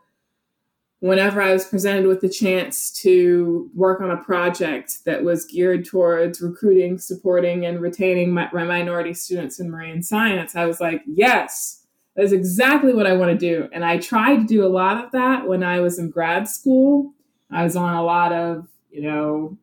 Speaker 2: whenever I was presented with the chance to work on a project that was geared towards recruiting, supporting, and retaining my, my minority students in marine science, I was like, yes, that's exactly what I want to do. And I tried to do a lot of that when I was in grad school. I was on a lot of, you know,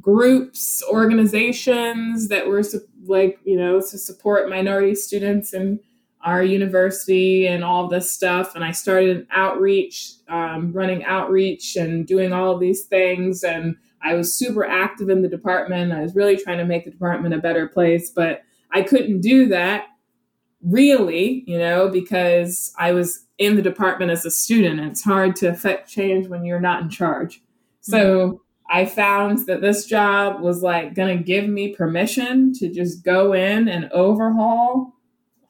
Speaker 2: groups, organizations that were like, you know, to support minority students in our university and all this stuff. And I started an outreach, um, running outreach and doing all these things. And I was super active in the department. I was really trying to make the department a better place, but I couldn't do that really, you know, because I was in the department as a student. And it's hard to affect change when you're not in charge. So mm-hmm. I found that this job was like going to give me permission to just go in and overhaul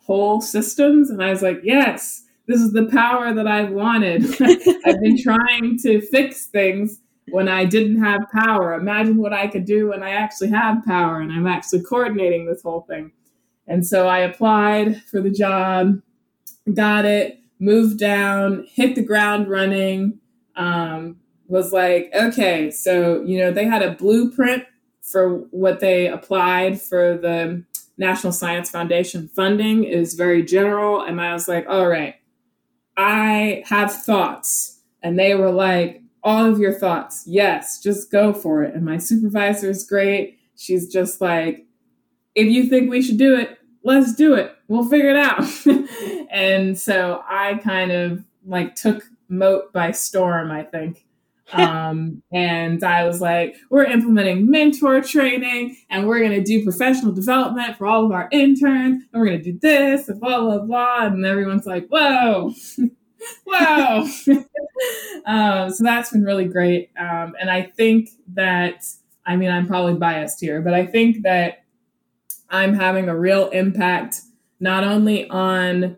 Speaker 2: whole systems. And I was like, yes, this is the power that I've wanted. <laughs> I've been trying to fix things when I didn't have power. Imagine what I could do when I actually have power and I'm actually coordinating this whole thing. And so I applied for the job, got it, moved down, hit the ground running. Um, was like, okay, so, you know, they had a blueprint for what they applied for the National Science Foundation funding is very general. And I was like, all right, I have thoughts. And they were like, all of your thoughts. Yes, just go for it. And my supervisor is great. She's just like, if you think we should do it, let's do it. We'll figure it out. <laughs> and so I kind of like took Mote by storm, I think um, and I was like, we're implementing mentor training and we're going to do professional development for all of our interns and we're going to do this and blah, blah, blah. And everyone's like, whoa, <laughs> whoa. <laughs> um, so that's been really great. Um, and I think that, I mean, I'm probably biased here, but I think that I'm having a real impact not only on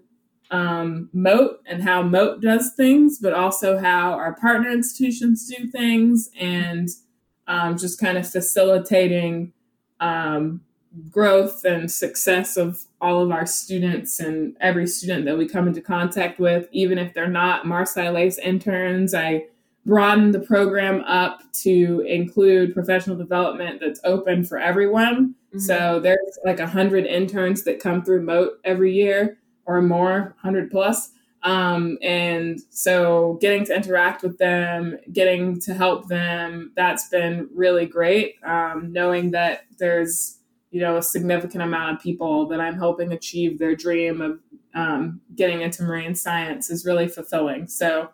Speaker 2: um, Mote and how Mote does things, but also how our partner institutions do things and um, just kind of facilitating um, growth and success of all of our students and every student that we come into contact with, even if they're not MarSci-LACE interns. I broaden the program up to include professional development that's open for everyone. Mm-hmm. So there's like a hundred interns that come through Mote every year or more, 100 plus. Um, and so getting to interact with them, getting to help them, that's been really great. Um, knowing that there's, you know, a significant amount of people that I'm helping achieve their dream of um, getting into marine science is really fulfilling. So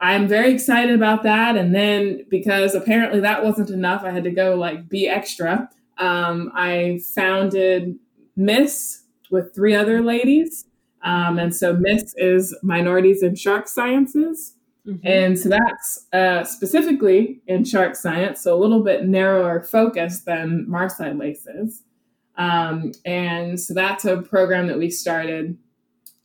Speaker 2: I'm very excited about that. And then because apparently that wasn't enough, I had to go like be extra. Um, I founded MISS with three other ladies. Um, and so MISS is Minorities in Shark Sciences. Mm-hmm. And so that's uh, specifically in shark science, so a little bit narrower focus than MarSci-LACEs. Um, and so that's a program that we started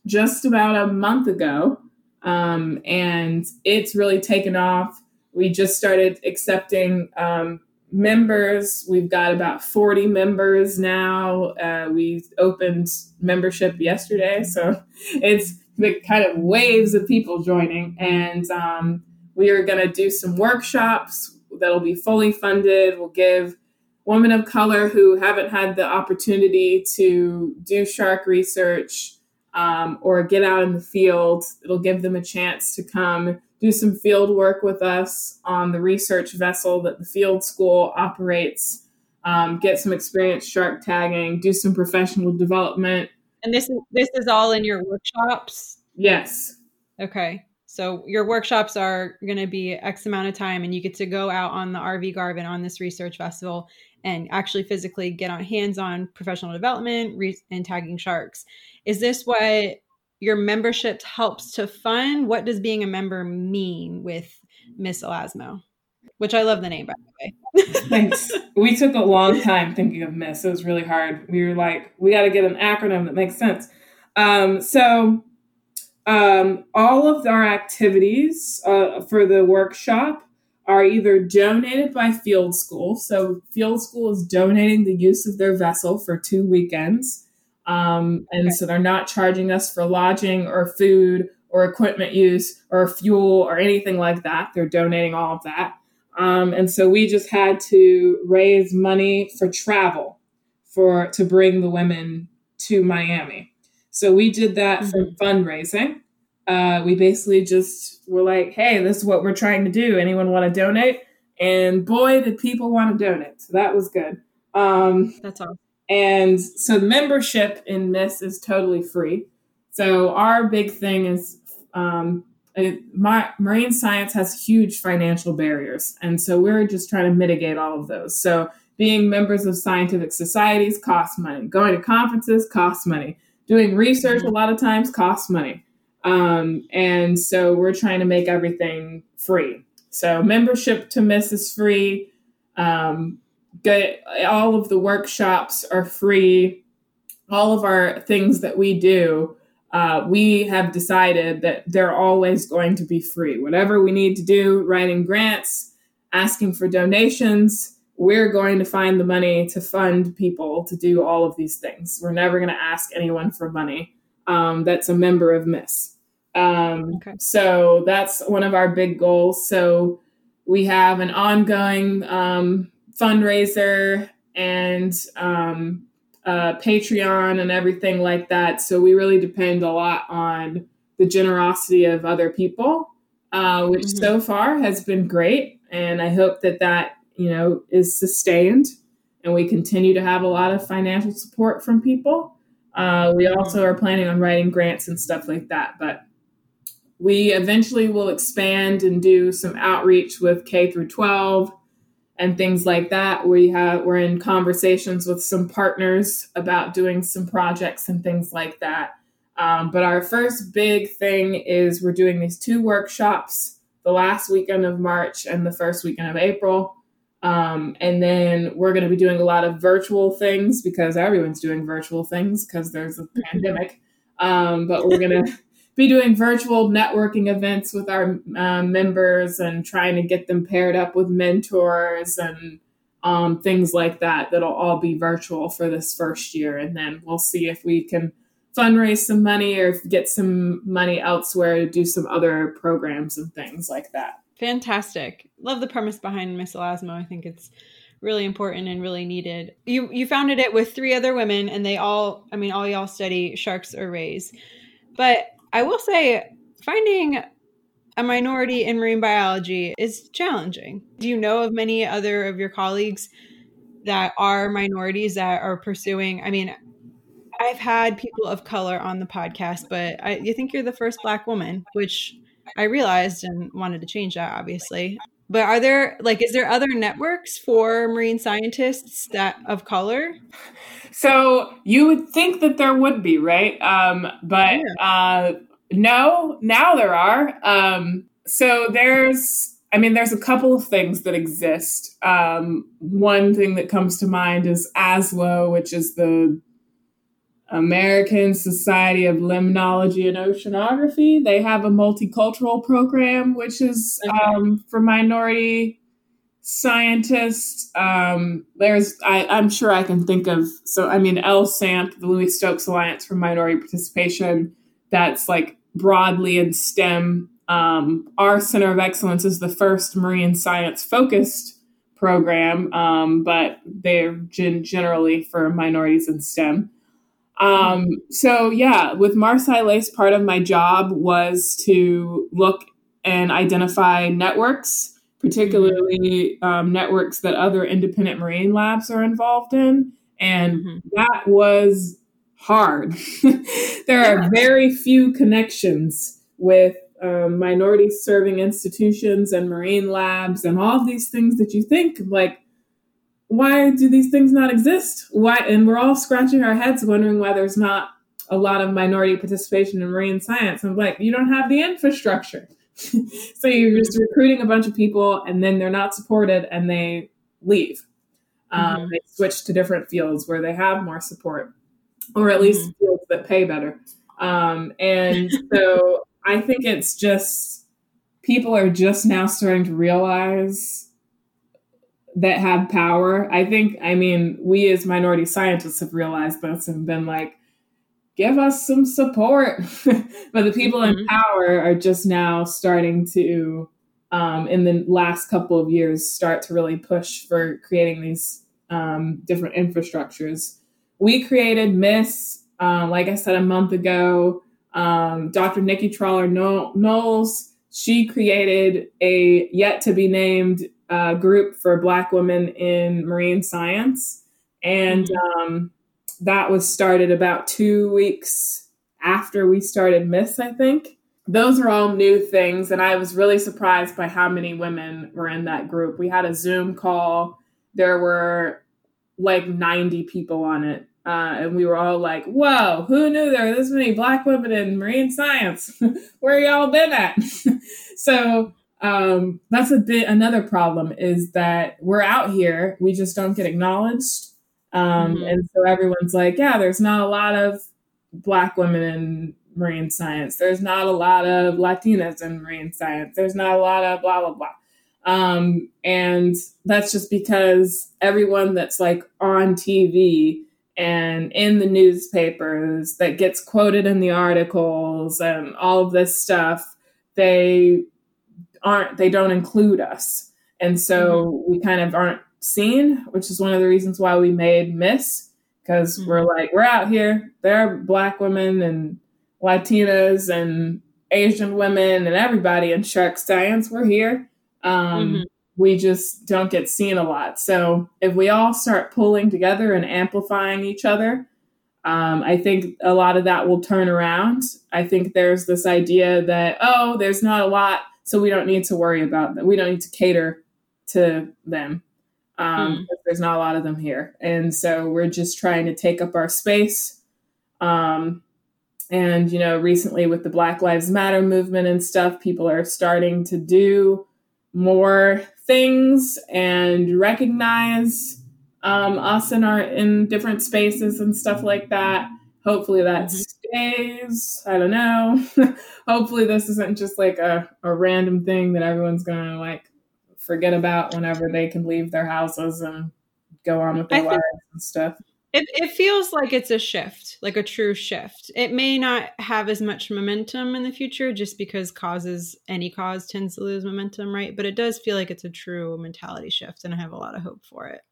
Speaker 2: just about a month ago. Um, and it's really taken off. We just started accepting um, members. We've got about 40 members now. Uh, we opened membership yesterday. So <laughs> it's the kind of waves of people joining. And um, we are going to do some workshops that'll be fully funded. We'll give women of color who haven't had the opportunity to do shark research um, or get out in the field, it'll give them a chance to come do some field work with us on the research vessel that the field school operates, um, get some experience shark tagging, do some professional development.
Speaker 3: And this is this is all in your workshops.
Speaker 2: Yes.
Speaker 3: Okay. So your workshops are going to be X amount of time, and you get to go out on the RV Garvin on this research festival and actually physically get on hands on professional development re- and tagging sharks. Is this what your membership helps to fund? What does being a member mean with MISS Elasmo? Which I love the name, by the way. <laughs>
Speaker 2: Thanks. We took a long time thinking of MISS. It was really hard. We were like, we got to get an acronym that makes sense. Um, so, um, all of our activities uh, for the workshop are either donated by Field School. So, Field School is donating the use of their vessel for two weekends. Um, and okay. so, they're not charging us for lodging or food or equipment use or fuel or anything like that. They're donating all of that. Um, and so we just had to raise money for travel for to bring the women to Miami. So we did that mm-hmm. for fundraising. Uh, we basically just were like, "Hey, this is what we're trying to do. Anyone want to donate?" And boy, did people want to donate. So that was good. Um,
Speaker 3: That's awesome.
Speaker 2: And so membership in MISS is totally free. So our big thing is um, it, my, marine science has huge financial barriers. And so we're just trying to mitigate all of those. So being members of scientific societies costs money. Going to conferences costs money. Doing research a lot of times costs money. Um, and so we're trying to make everything free. So membership to MISS is free. Um, get, all of the workshops are free. All of our things that we do uh, we have decided that they're always going to be free. Whatever we need to do, writing grants, asking for donations, we're going to find the money to fund people to do all of these things. We're never going to ask anyone for money um, that's a member of MISS. Um, okay. So that's one of our big goals. So we have an ongoing um, fundraiser and um, uh, Patreon and everything like that. So we really depend a lot on the generosity of other people, uh, which mm-hmm. so far has been great. And I hope that that, you know, is sustained and we continue to have a lot of financial support from people. Uh, we also are planning on writing grants and stuff like that. But we eventually will expand and do some outreach with K through 12 and things like that. We have we're in conversations with some partners about doing some projects and things like that. Um, but our first big thing is we're doing these two workshops the last weekend of March and the first weekend of April. Um, and then we're going to be doing a lot of virtual things because everyone's doing virtual things because there's a pandemic. Um, but we're going <laughs> to be doing virtual networking events with our uh, members and trying to get them paired up with mentors and um, things like that. That'll all be virtual for this first year. And then we'll see if we can fundraise some money or get some money elsewhere to do some other programs and things like that.
Speaker 3: Fantastic. Love the premise behind MISS Elasmo. I think it's really important and really needed. You you founded it with three other women and they all I mean all y'all study sharks or rays. But I will say, finding a minority in marine biology is challenging. Do you know of many other of your colleagues that are minorities that are pursuing? I mean, I've had people of color on the podcast, but I you think you're the first black woman, which I realized and wanted to change that, obviously. But are there like is there other networks for marine scientists that of color?
Speaker 2: So you would think that there would be, right? Um, but yeah. uh, no, now there are. Um, so there's, I mean, there's a couple of things that exist. Um, one thing that comes to mind is ASLO, which is the American Society of Limnology and Oceanography. They have a multicultural program, which is um, for minority scientists. Um, there's, I, am sure I can think of, so I mean, LSAMP, the Louis Stokes Alliance for Minority Participation, that's like broadly in STEM. Um, our Center of Excellence is the first marine science focused program, um, but they're gen- generally for minorities in STEM. Um, so yeah, with MarSci-LACE, part of my job was to look and identify networks, particularly um, networks that other independent marine labs are involved in. And mm-hmm. that was hard. <laughs> there are very few connections with um, minority serving institutions and marine labs and all of these things that you think like why do these things not exist? Why and we're all scratching our heads wondering why there's not a lot of minority participation in marine science. I'm like you don't have the infrastructure. <laughs> So you're just recruiting a bunch of people and then they're not supported and they leave. Um, mm-hmm. they switch to different fields where they have more support or at least mm-hmm. fields that pay better. Um, and so <laughs> I think it's just people are just now starting to realize that have power. I think, I mean, we as minority scientists have realized this and been like, give us some support. <laughs> but the people mm-hmm. in power are just now starting to, um, in the last couple of years, start to really push for creating these um, different infrastructures. We created MISS, um, like I said, a month ago um, Dr. Nikki Traylor Knowles, she created a yet to be named uh, group for Black women in marine science. And mm-hmm. um, that was started about two weeks after we started MISS, I think. Those are all new things. And I was really surprised by how many women were in that group. We had a Zoom call, there were like 90 people on it uh, and we were all like, whoa, who knew there were this many black women in marine science? <laughs> Where y'all been at? <laughs> so um, that's a bit another problem is that we're out here, we just don't get acknowledged. Um, mm-hmm. And so everyone's like, yeah, there's not a lot of black women in marine science. There's not a lot of Latinas in marine science. There's not a lot of blah, blah, blah. Um, and that's just because everyone that's like on TV and in the newspapers that gets quoted in the articles and all of this stuff they aren't they don't include us and so mm-hmm. we kind of aren't seen which is one of the reasons why we made MISS because mm-hmm. we're like we're out here there are black women and latinas and asian women and everybody in shark science we're here um, mm-hmm we just don't get seen a lot. So if we all start pulling together and amplifying each other, um, I think a lot of that will turn around. I think there's this idea that, oh, there's not a lot, so we don't need to worry about that. We don't need to cater to them. Um, mm. There's not a lot of them here. And so we're just trying to take up our space. Um, and, you know, recently with the Black Lives Matter movement and stuff, people are starting to do more things and recognize um, us in our in different spaces and stuff like that. Hopefully that mm-hmm. I don't know. <laughs> Hopefully this isn't just like a, a random thing that everyone's gonna like forget about whenever they can leave their houses and go on with their lives and stuff.
Speaker 3: It, it feels like it's a shift, like a true shift. It may not have as much momentum in the future just because causes, any cause tends to lose momentum, right? But it does feel like it's a true mentality shift, and I have a lot of hope for it.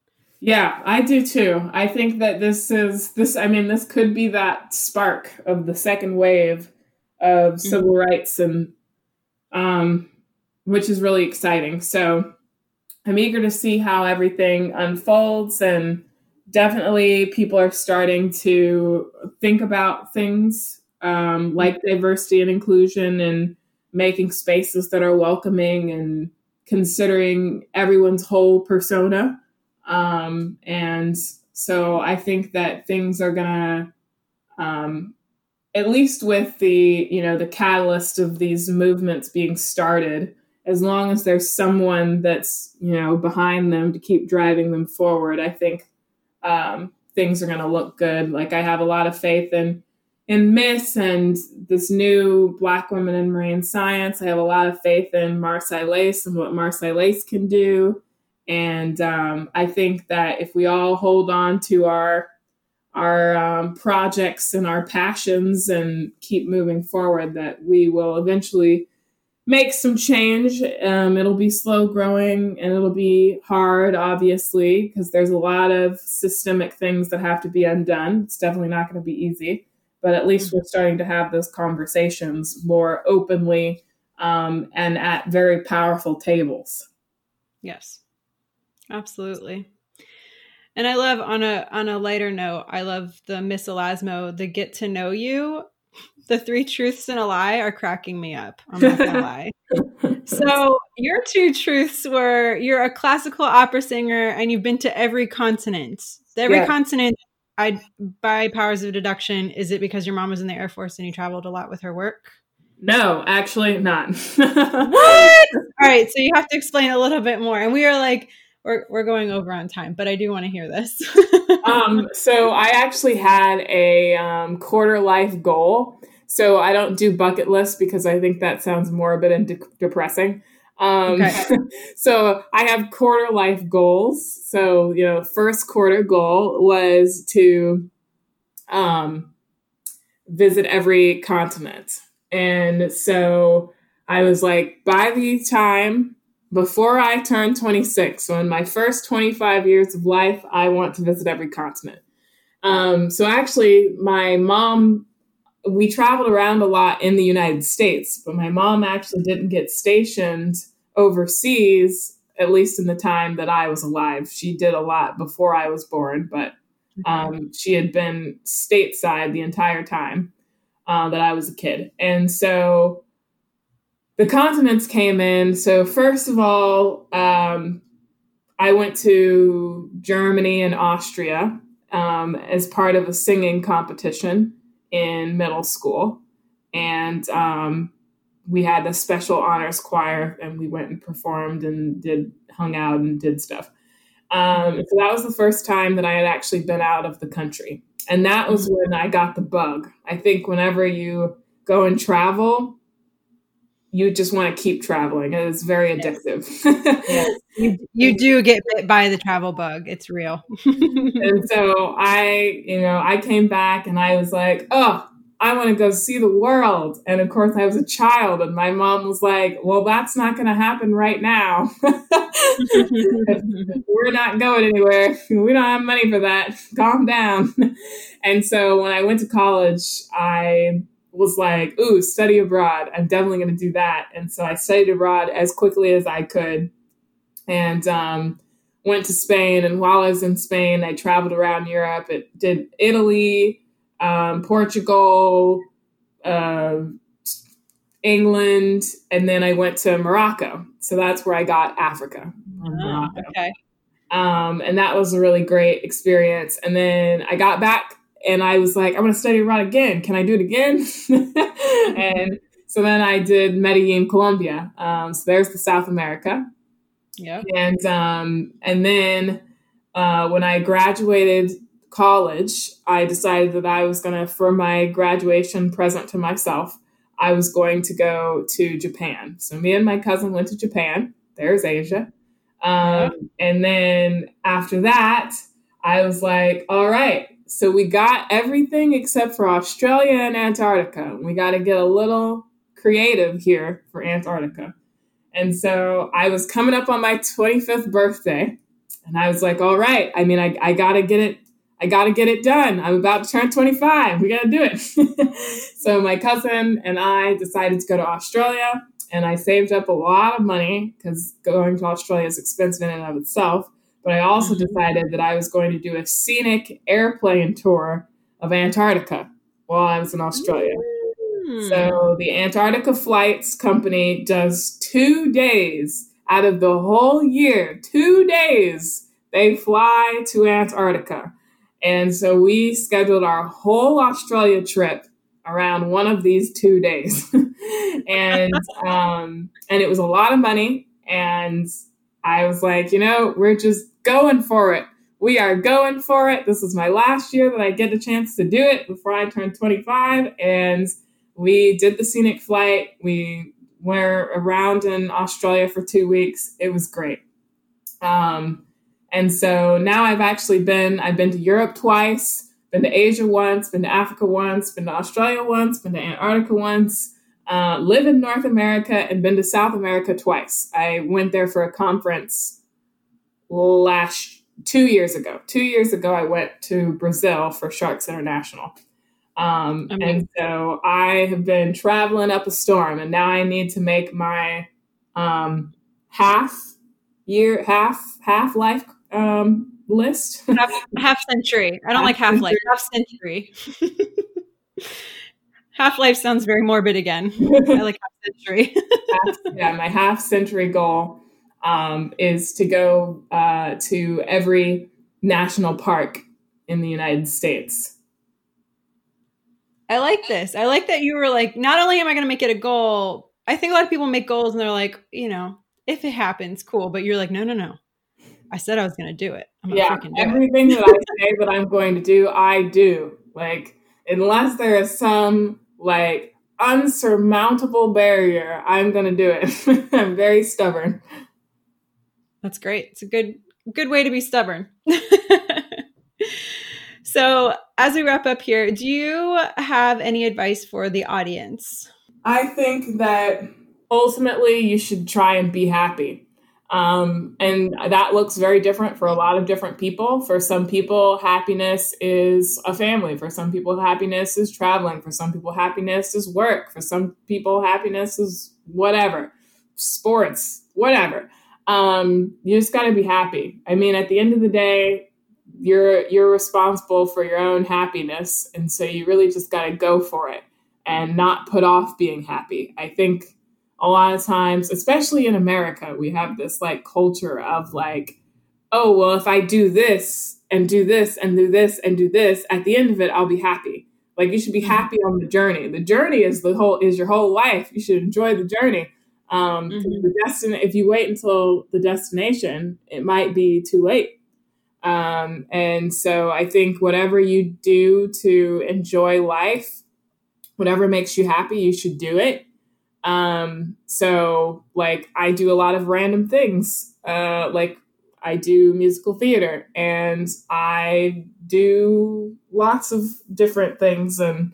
Speaker 2: Yeah, I do too. I think that this is, this, I mean, this could be that spark of the second wave of mm-hmm. civil rights and, um, which is really exciting. So I'm eager to see how everything unfolds and, definitely people are starting to think about things um, like diversity and inclusion and making spaces that are welcoming and considering everyone's whole persona. Um, and so I think that things are gonna, um, at least with the you know the catalyst of these movements being started, as long as there's someone that's you know behind them to keep driving them forward, I think um, things are going to look good. Like I have a lot of faith in in MISS and this new Black woman in marine science. I have a lot of faith in MarSci-LACE and what MarSci-LACE can do. And um, I think that if we all hold on to our our um, projects and our passions and keep moving forward, that we will eventually make some change. Um, it'll be slow growing and it'll be hard, obviously, because there's a lot of systemic things that have to be undone. It's definitely not going to be easy, but at least we're starting to have those conversations more openly um, and at very powerful tables.
Speaker 3: Yes, absolutely. And I love on a on a lighter note, I love the MISS Elasmo, the get to know you The three truths and a lie are cracking me up. I'm not gonna <laughs> lie. So your two truths were you're a classical opera singer and you've been to every continent. Every
Speaker 2: Yeah.
Speaker 3: continent I by powers of deduction, is it because your mom was in the Air Force and you traveled a lot with her work?
Speaker 2: No, actually not. <laughs>
Speaker 3: What? All right, so you have to explain a little bit more. And we are like, we're, we're going over on time, but I do want to hear this. <laughs>
Speaker 2: um, so I actually had a um, quarter life goal. So I don't do bucket lists because I think that sounds morbid and de- depressing. Um,
Speaker 3: Okay. <laughs>
Speaker 2: so I have quarter life goals. So you know, first quarter goal was to um, visit every continent, and so I was like, by the time before I turn 26, so in my first 25 years of life, I want to visit every continent. Um, so actually, my mom, we traveled around a lot in the United States, but my mom actually didn't get stationed overseas, at least in the time that I was alive. She did a lot before I was born, but um, she had been stateside the entire time uh, that I was a kid. And so the continents came in. So, first of all, um, I went to Germany and Austria um, as part of a singing competition in middle school. And um, we had a special honors choir, and we went and performed and did, hung out and did stuff. Um, so that was the first time that I had actually been out of the country. And that was when I got the bug. I think whenever you go and travel, you just want to keep traveling. It is very
Speaker 3: Yes.
Speaker 2: addictive. <laughs>
Speaker 3: you, you do get bit by the travel bug. It's real.
Speaker 2: and so I, you know, I came back and I was like, oh, I want to go see the world. And of course, I was a child, and my mom was like, well, that's not going to happen right now. <laughs> We're not going anywhere. We don't have money for that. Calm down. And so when I went to college, I was like, ooh, study abroad. I'm definitely going to do that. And so I studied abroad as quickly as I could and um, went to Spain. And while I was in Spain, I traveled around Europe. It did Italy, um, Portugal, uh, England, and then I went to Morocco. So that's where I got Africa.
Speaker 3: Oh, okay.
Speaker 2: Um, and that was a really great experience. And then I got back and I was like, I'm going to study abroad again. Can I do it again? <laughs> and so then I did Medellin, Colombia. Um, so there's the South America.
Speaker 3: Yeah.
Speaker 2: And um, and then uh, when I graduated college, I decided that I was gonna, for my graduation present to myself, I was going to go to Japan. So me and my cousin went to Japan. There's Asia. Um, And then after that, I was like, all right. So we got everything except for Australia and Antarctica. We got to get a little creative here for Antarctica. And so I was coming up on my 25th birthday, and I was like, all right, I mean, I, I got to get it. I got to get it done. I'm about to turn 25. We got to do it. <laughs> so my cousin and I decided to go to Australia, and I saved up a lot of money because going to Australia is expensive in and of itself. But I also
Speaker 3: Mhm.
Speaker 2: decided that I was going to do a scenic airplane tour of Antarctica while I was in Australia.
Speaker 3: Hmm.
Speaker 2: So the Antarctica Flights Company does two days out of the whole year, two days they fly to Antarctica. And so we scheduled our whole Australia trip around one of these two days. <laughs> and <laughs> um, and it was a lot of money. And I was like, you know, we're just going for it. We are going for it. This is my last year that I get a chance to do it before I turn 25. And we did the scenic flight. We were around in Australia for two weeks. It was great. Um, and so now I've actually been, I've been to Europe twice, been to Asia once, been to Africa once, been to Australia once, been to Antarctica once, uh, live in North America, and been to South America twice. I went there for a conference last two years ago. Two years ago, I went to Brazil for Sharks International. Um, and so I have been traveling up a storm, and now I need to make my um, half year, half half life um, list.
Speaker 3: half, half century. I don't like
Speaker 2: Half
Speaker 3: half life. Half century. <laughs> half life sounds very morbid again. <laughs> I like half century.
Speaker 2: yeah, my half century goal um, is to go uh, to every national park in the United States.
Speaker 3: I like this. I like that you were like, not only am I going to make it a goal, I think a lot of people make goals and they're like, you know, if it happens, cool. But you're like, no, no, no. I said I was going to do it.
Speaker 2: yeah, everything that I say that I'm going to do, I do. Like, unless there is some like unsurmountable barrier, I'm going to do it. <laughs> I'm very stubborn.
Speaker 3: That's great. It's a good good way to be stubborn. <laughs> so, as we wrap up here, do you have any advice for the audience?
Speaker 2: I think that ultimately you should try and be happy. Um, and that looks very different for a lot of different people. For some people, happiness is a family. For some people, happiness is traveling. For some people, happiness is work. For some people, happiness is whatever, sports, whatever. Um, you just got to be happy. I mean, at the end of the day, you're you're responsible for your own happiness, and so you really just got to go for it and not put off being happy. I think a lot of times, especially in America, we have this like culture of like, oh, well, if I do this and do this and do this and do this, at the end of it, I'll be happy. Like you should be happy on the journey. The journey is the whole is your whole life. You should enjoy the journey. Um, mm-hmm. the destin- if you wait until the destination, it might be too late. Um, and so I think whatever you do to enjoy life, whatever makes you happy, you should do it. Um, so like I do a lot of random things. Uh, like I do musical theater and I do lots of different things and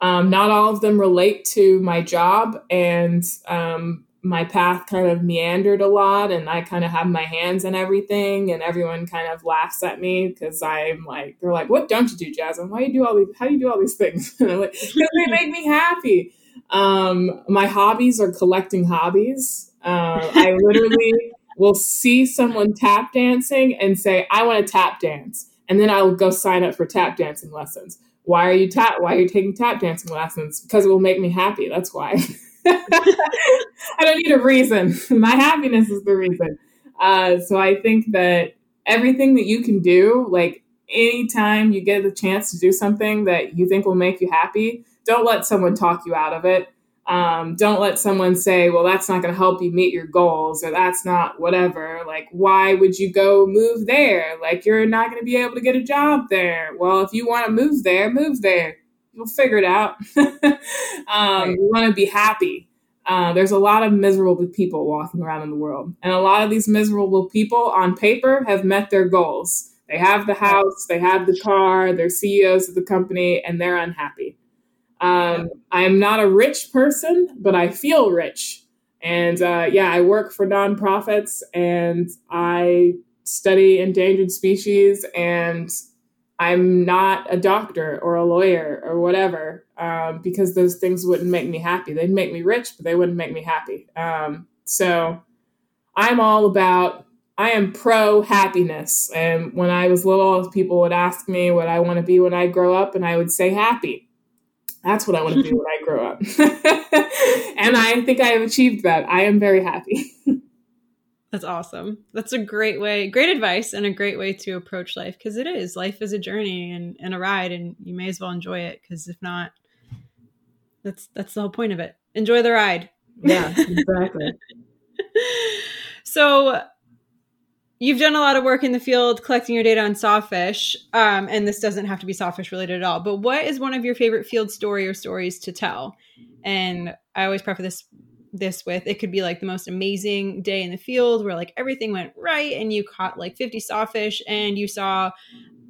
Speaker 2: um, not all of them relate to my job, and um, my path kind of meandered a lot, and I kind of have my hands in everything, and everyone kind of laughs at me because I'm like, they're like, "What don't you do, Jasmin? Why do you do all these? How do you do all these things?" <laughs> and I'm like, "Because they make me happy." Um, my hobbies are collecting hobbies. Uh, I literally <laughs> will see someone tap dancing and say, "I want to tap dance," and then I will go sign up for tap dancing lessons. Why are you tap why are you taking tap dancing lessons? Because it will make me happy that's why. <laughs> I don't need a reason. <laughs> My happiness is the reason. Uh, so i think that everything that you can do like anytime you get the chance to do something that you think will make you happy don't let someone talk you out of it um, don't let someone say, well, that's not going to help you meet your goals or that's not whatever. Like, why would you go move there? Like, you're not going to be able to get a job there. Well, if you want to move there, move there. You'll figure it out. <laughs> um. You want to be happy. Uh, there's a lot of miserable people walking around in the world. And a lot of these miserable people on paper have met their goals. They have the house, they have the car, they're CEOs of the company, and they're unhappy. Um, I'm not a rich person, but I feel rich. And uh, yeah, I work for nonprofits and I study endangered species and I'm not a doctor or a lawyer or whatever um, because those things wouldn't make me happy. They'd make me rich, but they wouldn't make me happy. Um, so I'm all about, I am pro happiness. And when I was little, people would ask me what I want to be when I grow up, and I would say happy. That's what I want to be when I grow up. <laughs> and I think I have achieved that. I am very happy. <laughs>
Speaker 3: That's awesome. That's a great way, great advice, and a great way to approach life because it is. Life is a journey and, and a ride, and you may as well enjoy it because if not, that's that's the whole point of it. Enjoy the ride.
Speaker 2: Yeah, <laughs> exactly.
Speaker 3: so you've done a lot of work in the field collecting your data on sawfish um, and this doesn't have to be sawfish related at all but what is one of your favorite field story or stories to tell? And i always preface this this with it could be like the most amazing day in the field where like everything went right and you caught like 50 sawfish and you saw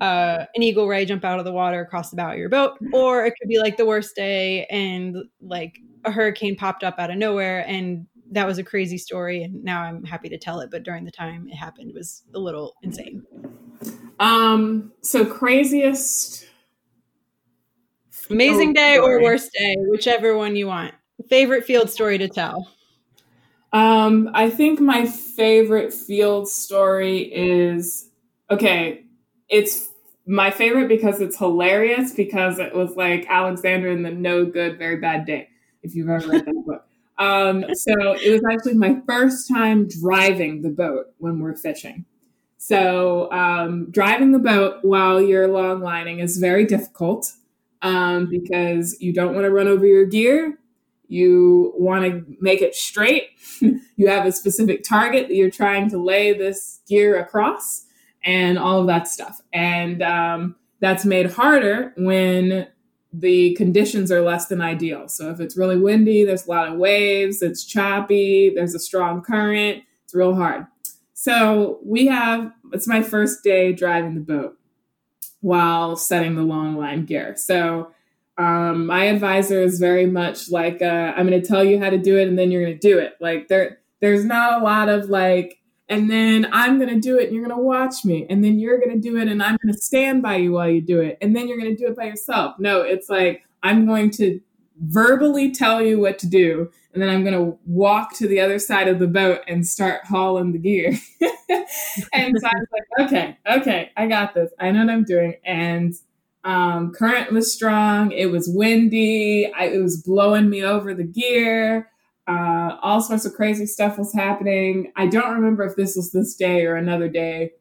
Speaker 3: uh, an eagle ray jump out of the water across the bow of your boat or it could be like the worst day and like a hurricane popped up out of nowhere and that was a crazy story and now i'm happy to tell it but during the time it happened it was a little insane
Speaker 2: um so craziest
Speaker 3: amazing day story. or worst day whichever one you want favorite field story to tell
Speaker 2: um i think my favorite field story is okay it's my favorite because it's hilarious because it was like Alexander in the No Good Very Bad Day. If you've ever read that <laughs> book. Um, so it was actually my first time driving the boat when we're fishing. So um, driving the boat while you're long lining is very difficult um, because you don't want to run over your gear. You want to make it straight. <laughs> you have a specific target that you're trying to lay this gear across, and all of that stuff. And um, that's made harder when the conditions are less than ideal. So if it's really windy, there's a lot of waves, it's choppy, there's a strong current, it's real hard. So we have, it's my first day driving the boat while setting the long line gear. So um, my advisor is very much like, uh, I'm going to tell you how to do it and then you're going to do it. Like there, there's not a lot of like, and then I'm going to do it and you're going to watch me and then you're going to do it and I'm going to stand by you while you do it and then you're going to do it by yourself. No, it's like I'm going to verbally tell you what to do and then I'm going to walk to the other side of the boat and start hauling the gear. <laughs> and so I was like, okay, okay, I got this. I know what I'm doing. And um, current was strong. It was windy. I, it was blowing me over the gear. Uh, all sorts of crazy stuff was happening. I don't remember if this was this day or another day,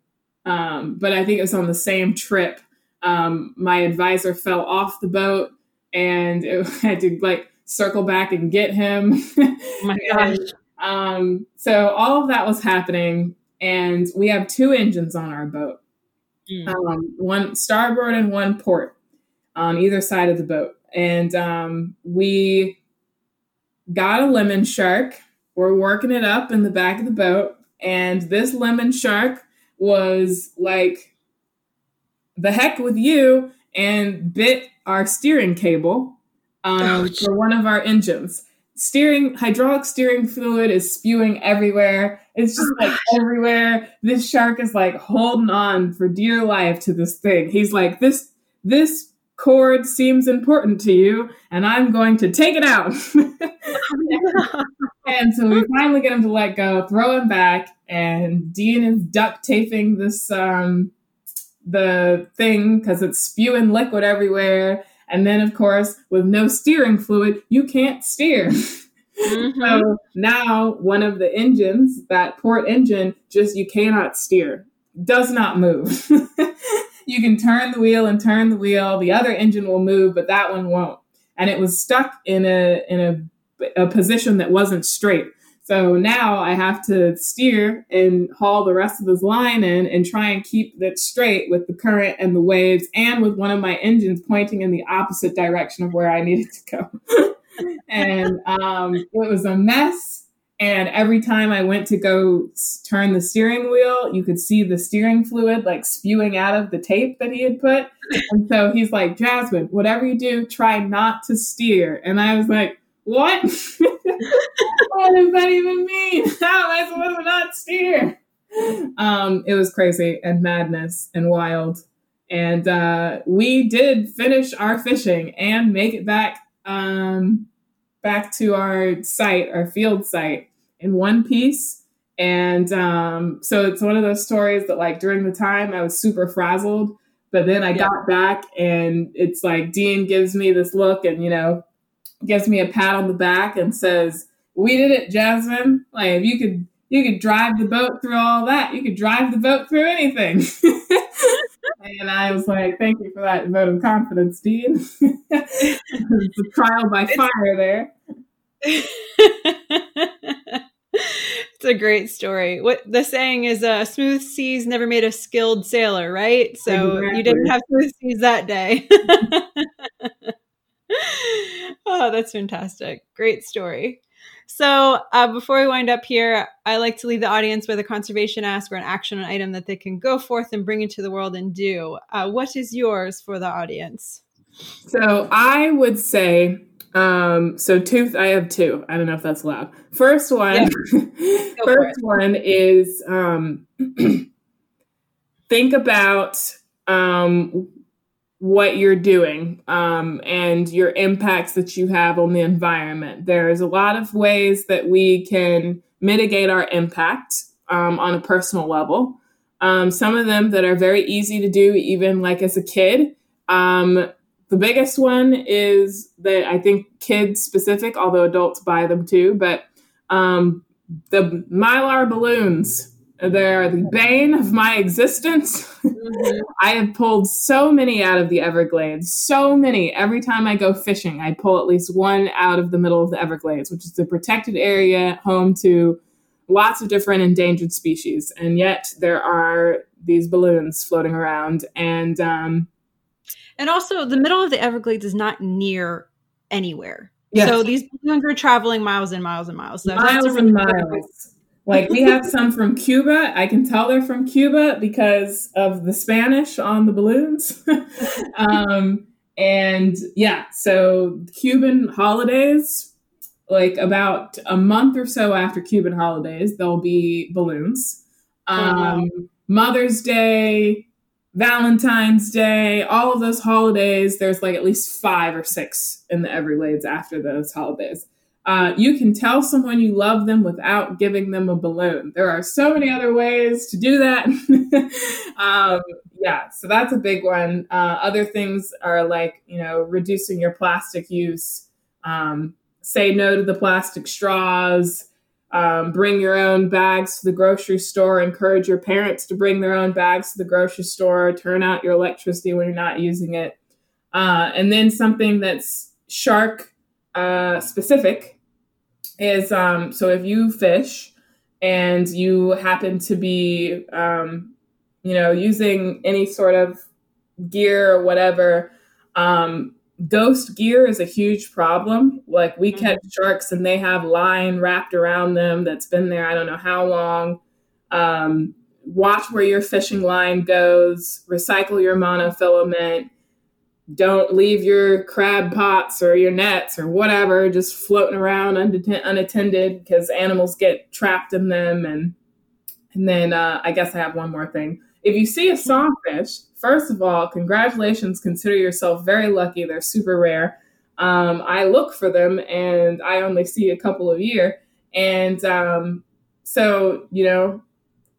Speaker 2: um, but I think it was on the same trip. Um, my advisor fell off the boat and <laughs> it had to like circle back and get him. <laughs>
Speaker 3: Oh my gosh.
Speaker 2: and, um, so all of that was happening, and we have two engines on our boat. Mm. Um, one starboard and one port on either side of the boat. And um, we got a lemon shark. We're working it up in the back of the boat. And this lemon shark was like, the heck with you, and bit our steering cable um, for one of our engines. Steering, hydraulic steering fluid is spewing everywhere. It's just like everywhere. This shark is like holding on for dear life to this thing. He's like, this, this cord seems important to you, and I'm going to take it out. <laughs> and so we finally get him to let go, throw him back, and Dean is duct taping this um the thing because it's spewing liquid everywhere. And then, of course, with no steering fluid, you can't steer. <laughs> Mm-hmm. so now one of the engines, that port engine, just you cannot steer, does not move. <laughs> you can turn the wheel and turn the wheel. The other engine will move, but that one won't. And it was stuck in a in a, a position that wasn't straight. So now I have to steer and haul the rest of this line in and try and keep that straight with the current and the waves and with one of my engines pointing in the opposite direction of where I needed to go. <laughs> and um, it was a mess and every time I went to go turn the steering wheel, you could see the steering fluid like spewing out of the tape that he had put. And so he's like, Jasmin, whatever you do, try not to steer. And I was like, what? <laughs> what does that even mean? How am I supposed to not steer? Um, it was crazy and madness and wild. And uh, we did finish our fishing and make it back um, back to our site, our field site, in one piece. And um, so it's one of those stories that, like, during the time I was super frazzled, but then I yeah. got back and it's like Dean gives me this look and, you know, gives me a pat on the back and says, "We did it, Jasmin. Like, if you could, you could drive the boat through all that. You could drive the boat through anything." <laughs> And I was like, thank you for that vote of confidence, Dean. <laughs> it's a trial by fire there. <laughs>
Speaker 3: it's a great story. What the saying is, uh, smooth seas never made a skilled sailor, right? So exactly. you didn't have smooth seas that day. <laughs> oh, that's fantastic. Great story. So, uh, before we wind up here, I like to leave the audience with a conservation ask or an action item that they can go forth and bring into the world and do. Uh, what is yours for the audience?
Speaker 2: So, I would say, um, so two, I have two. I don't know if that's allowed. First one, yeah. <laughs> first one is um, <clears throat> think about um, what you're doing um, and your impacts that you have on the environment. There's a lot of ways that we can mitigate our impact um, on a personal level. Um, some of them that are very easy to do, even like as a kid. Um, the biggest one is that I think kids specific, although adults buy them too, but um, the mylar balloons. They're the bane of my existence. Mm-hmm. <laughs> I have pulled so many out of the Everglades, so many. Every time I go fishing, I pull at least one out of the middle of the Everglades, which is the protected area home to lots of different endangered species. And yet there are these balloons floating around. And um,
Speaker 3: and also, the middle of the Everglades is not near anywhere. Yes. So these balloons are traveling miles and miles and miles. So
Speaker 2: miles really and miles. Like we have some from Cuba. I can tell they're from Cuba because of the Spanish on the balloons. <laughs> um, and yeah, so Cuban holidays, like about a month or so after Cuban holidays, there'll be balloons. Um, wow. Mother's Day, Valentine's Day, all of those holidays, there's like at least five or six in the Everglades after those holidays. Uh, you can tell someone you love them without giving them a balloon. There are so many other ways to do that. <laughs> um, yeah, so that's a big one. Uh, other things are like, you know, reducing your plastic use, um, say no to the plastic straws, um, bring your own bags to the grocery store. Encourage your parents to bring their own bags to the grocery store. Turn out your electricity when you're not using it. Uh, and then something that's shark uh, specific is um, so if you fish and you happen to be, um, you know, using any sort of gear or whatever, um, ghost gear is a huge problem. Like we mm-hmm. catch sharks and they have line wrapped around them that's been there I don't know how long. Um, watch where your fishing line goes. Recycle your monofilament. Don't leave your crab pots or your nets or whatever just floating around unattended because animals get trapped in them. And and then uh, I guess I have one more thing. If you see a sawfish, first of all, congratulations. Consider yourself very lucky. They're super rare. Um, I look for them and I only see a couple a year. And um, so, you know,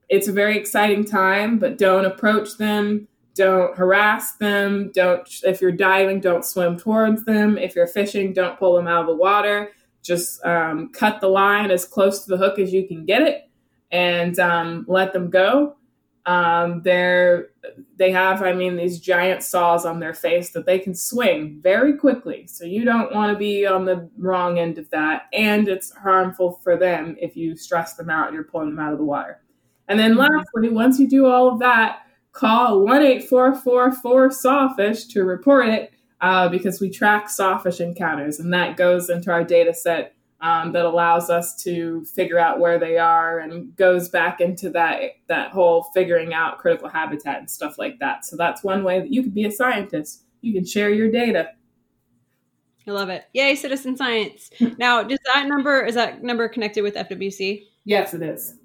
Speaker 2: it's a very exciting time, but don't approach them. Don't harass them. Don't, if you're diving, don't swim towards them. If you're fishing, don't pull them out of the water. Just um, cut the line as close to the hook as you can get it and um, let them go. Um, they're they have, I mean, these giant saws on their face that they can swing very quickly. So you don't want to be on the wrong end of that, and it's harmful for them if you stress them out and you're pulling them out of the water. And then lastly, once you do all of that, call one eight four four four sawfish to report it uh, because we track sawfish encounters, and that goes into our data set um, that allows us to figure out where they are and goes back into that that whole figuring out critical habitat and stuff like that. So that's one way that you could be a scientist. You can share your data.
Speaker 3: I love it. Yay, citizen science. <laughs> now, does that number is that number connected with FWC?
Speaker 2: Yes, it is.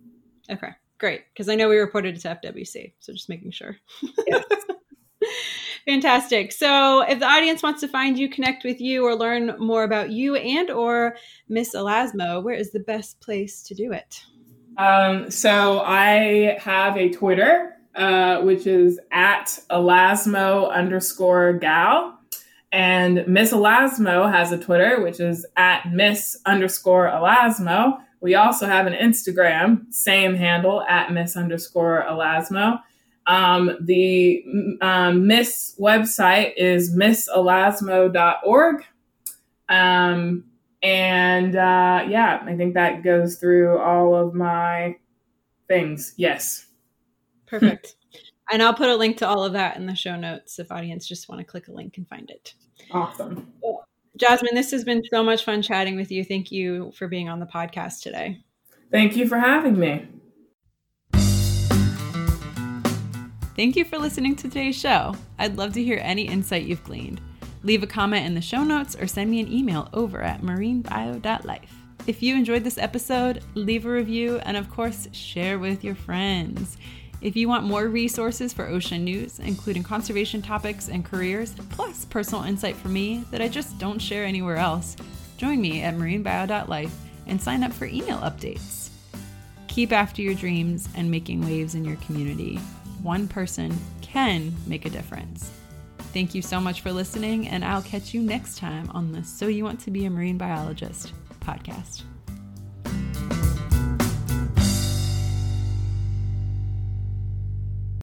Speaker 3: Okay, great. Because I know we reported it to FWC, so just making sure. Yes. <laughs> Fantastic. So if the audience wants to find you, connect with you, or learn more about you and or MISS Elasmo, where is the best place to do it?
Speaker 2: Um, so I have a Twitter, uh, which is at Elasmo underscore gal. And MISS Elasmo has a Twitter, which is at MISS underscore Elasmo. We also have an Instagram, same handle, at MISS underscore Elasmo. Um, the um, MISS website is misselasmo.org. Um, and uh, yeah, I think that goes through all of my things. Yes.
Speaker 3: Perfect. <laughs> and I'll put a link to all of that in the show notes if audience just want to click a link and find it.
Speaker 2: Awesome.
Speaker 3: Jasmin, this has been so much fun chatting with you. Thank you for being on the podcast today.
Speaker 2: Thank you for having me.
Speaker 1: Thank you for listening to today's show. I'd love to hear any insight you've gleaned. Leave a comment in the show notes or send me an email over at marinebio.life. If you enjoyed this episode, leave a review and, of course, share with your friends. If you want more resources for ocean news, including conservation topics and careers, plus personal insight from me that I just don't share anywhere else, join me at marinebio.life and sign up for email updates. Keep after your dreams and making waves in your community. One person can make a difference. Thank you so much for listening, and I'll catch you next time on the So You Want to Be a Marine Biologist podcast.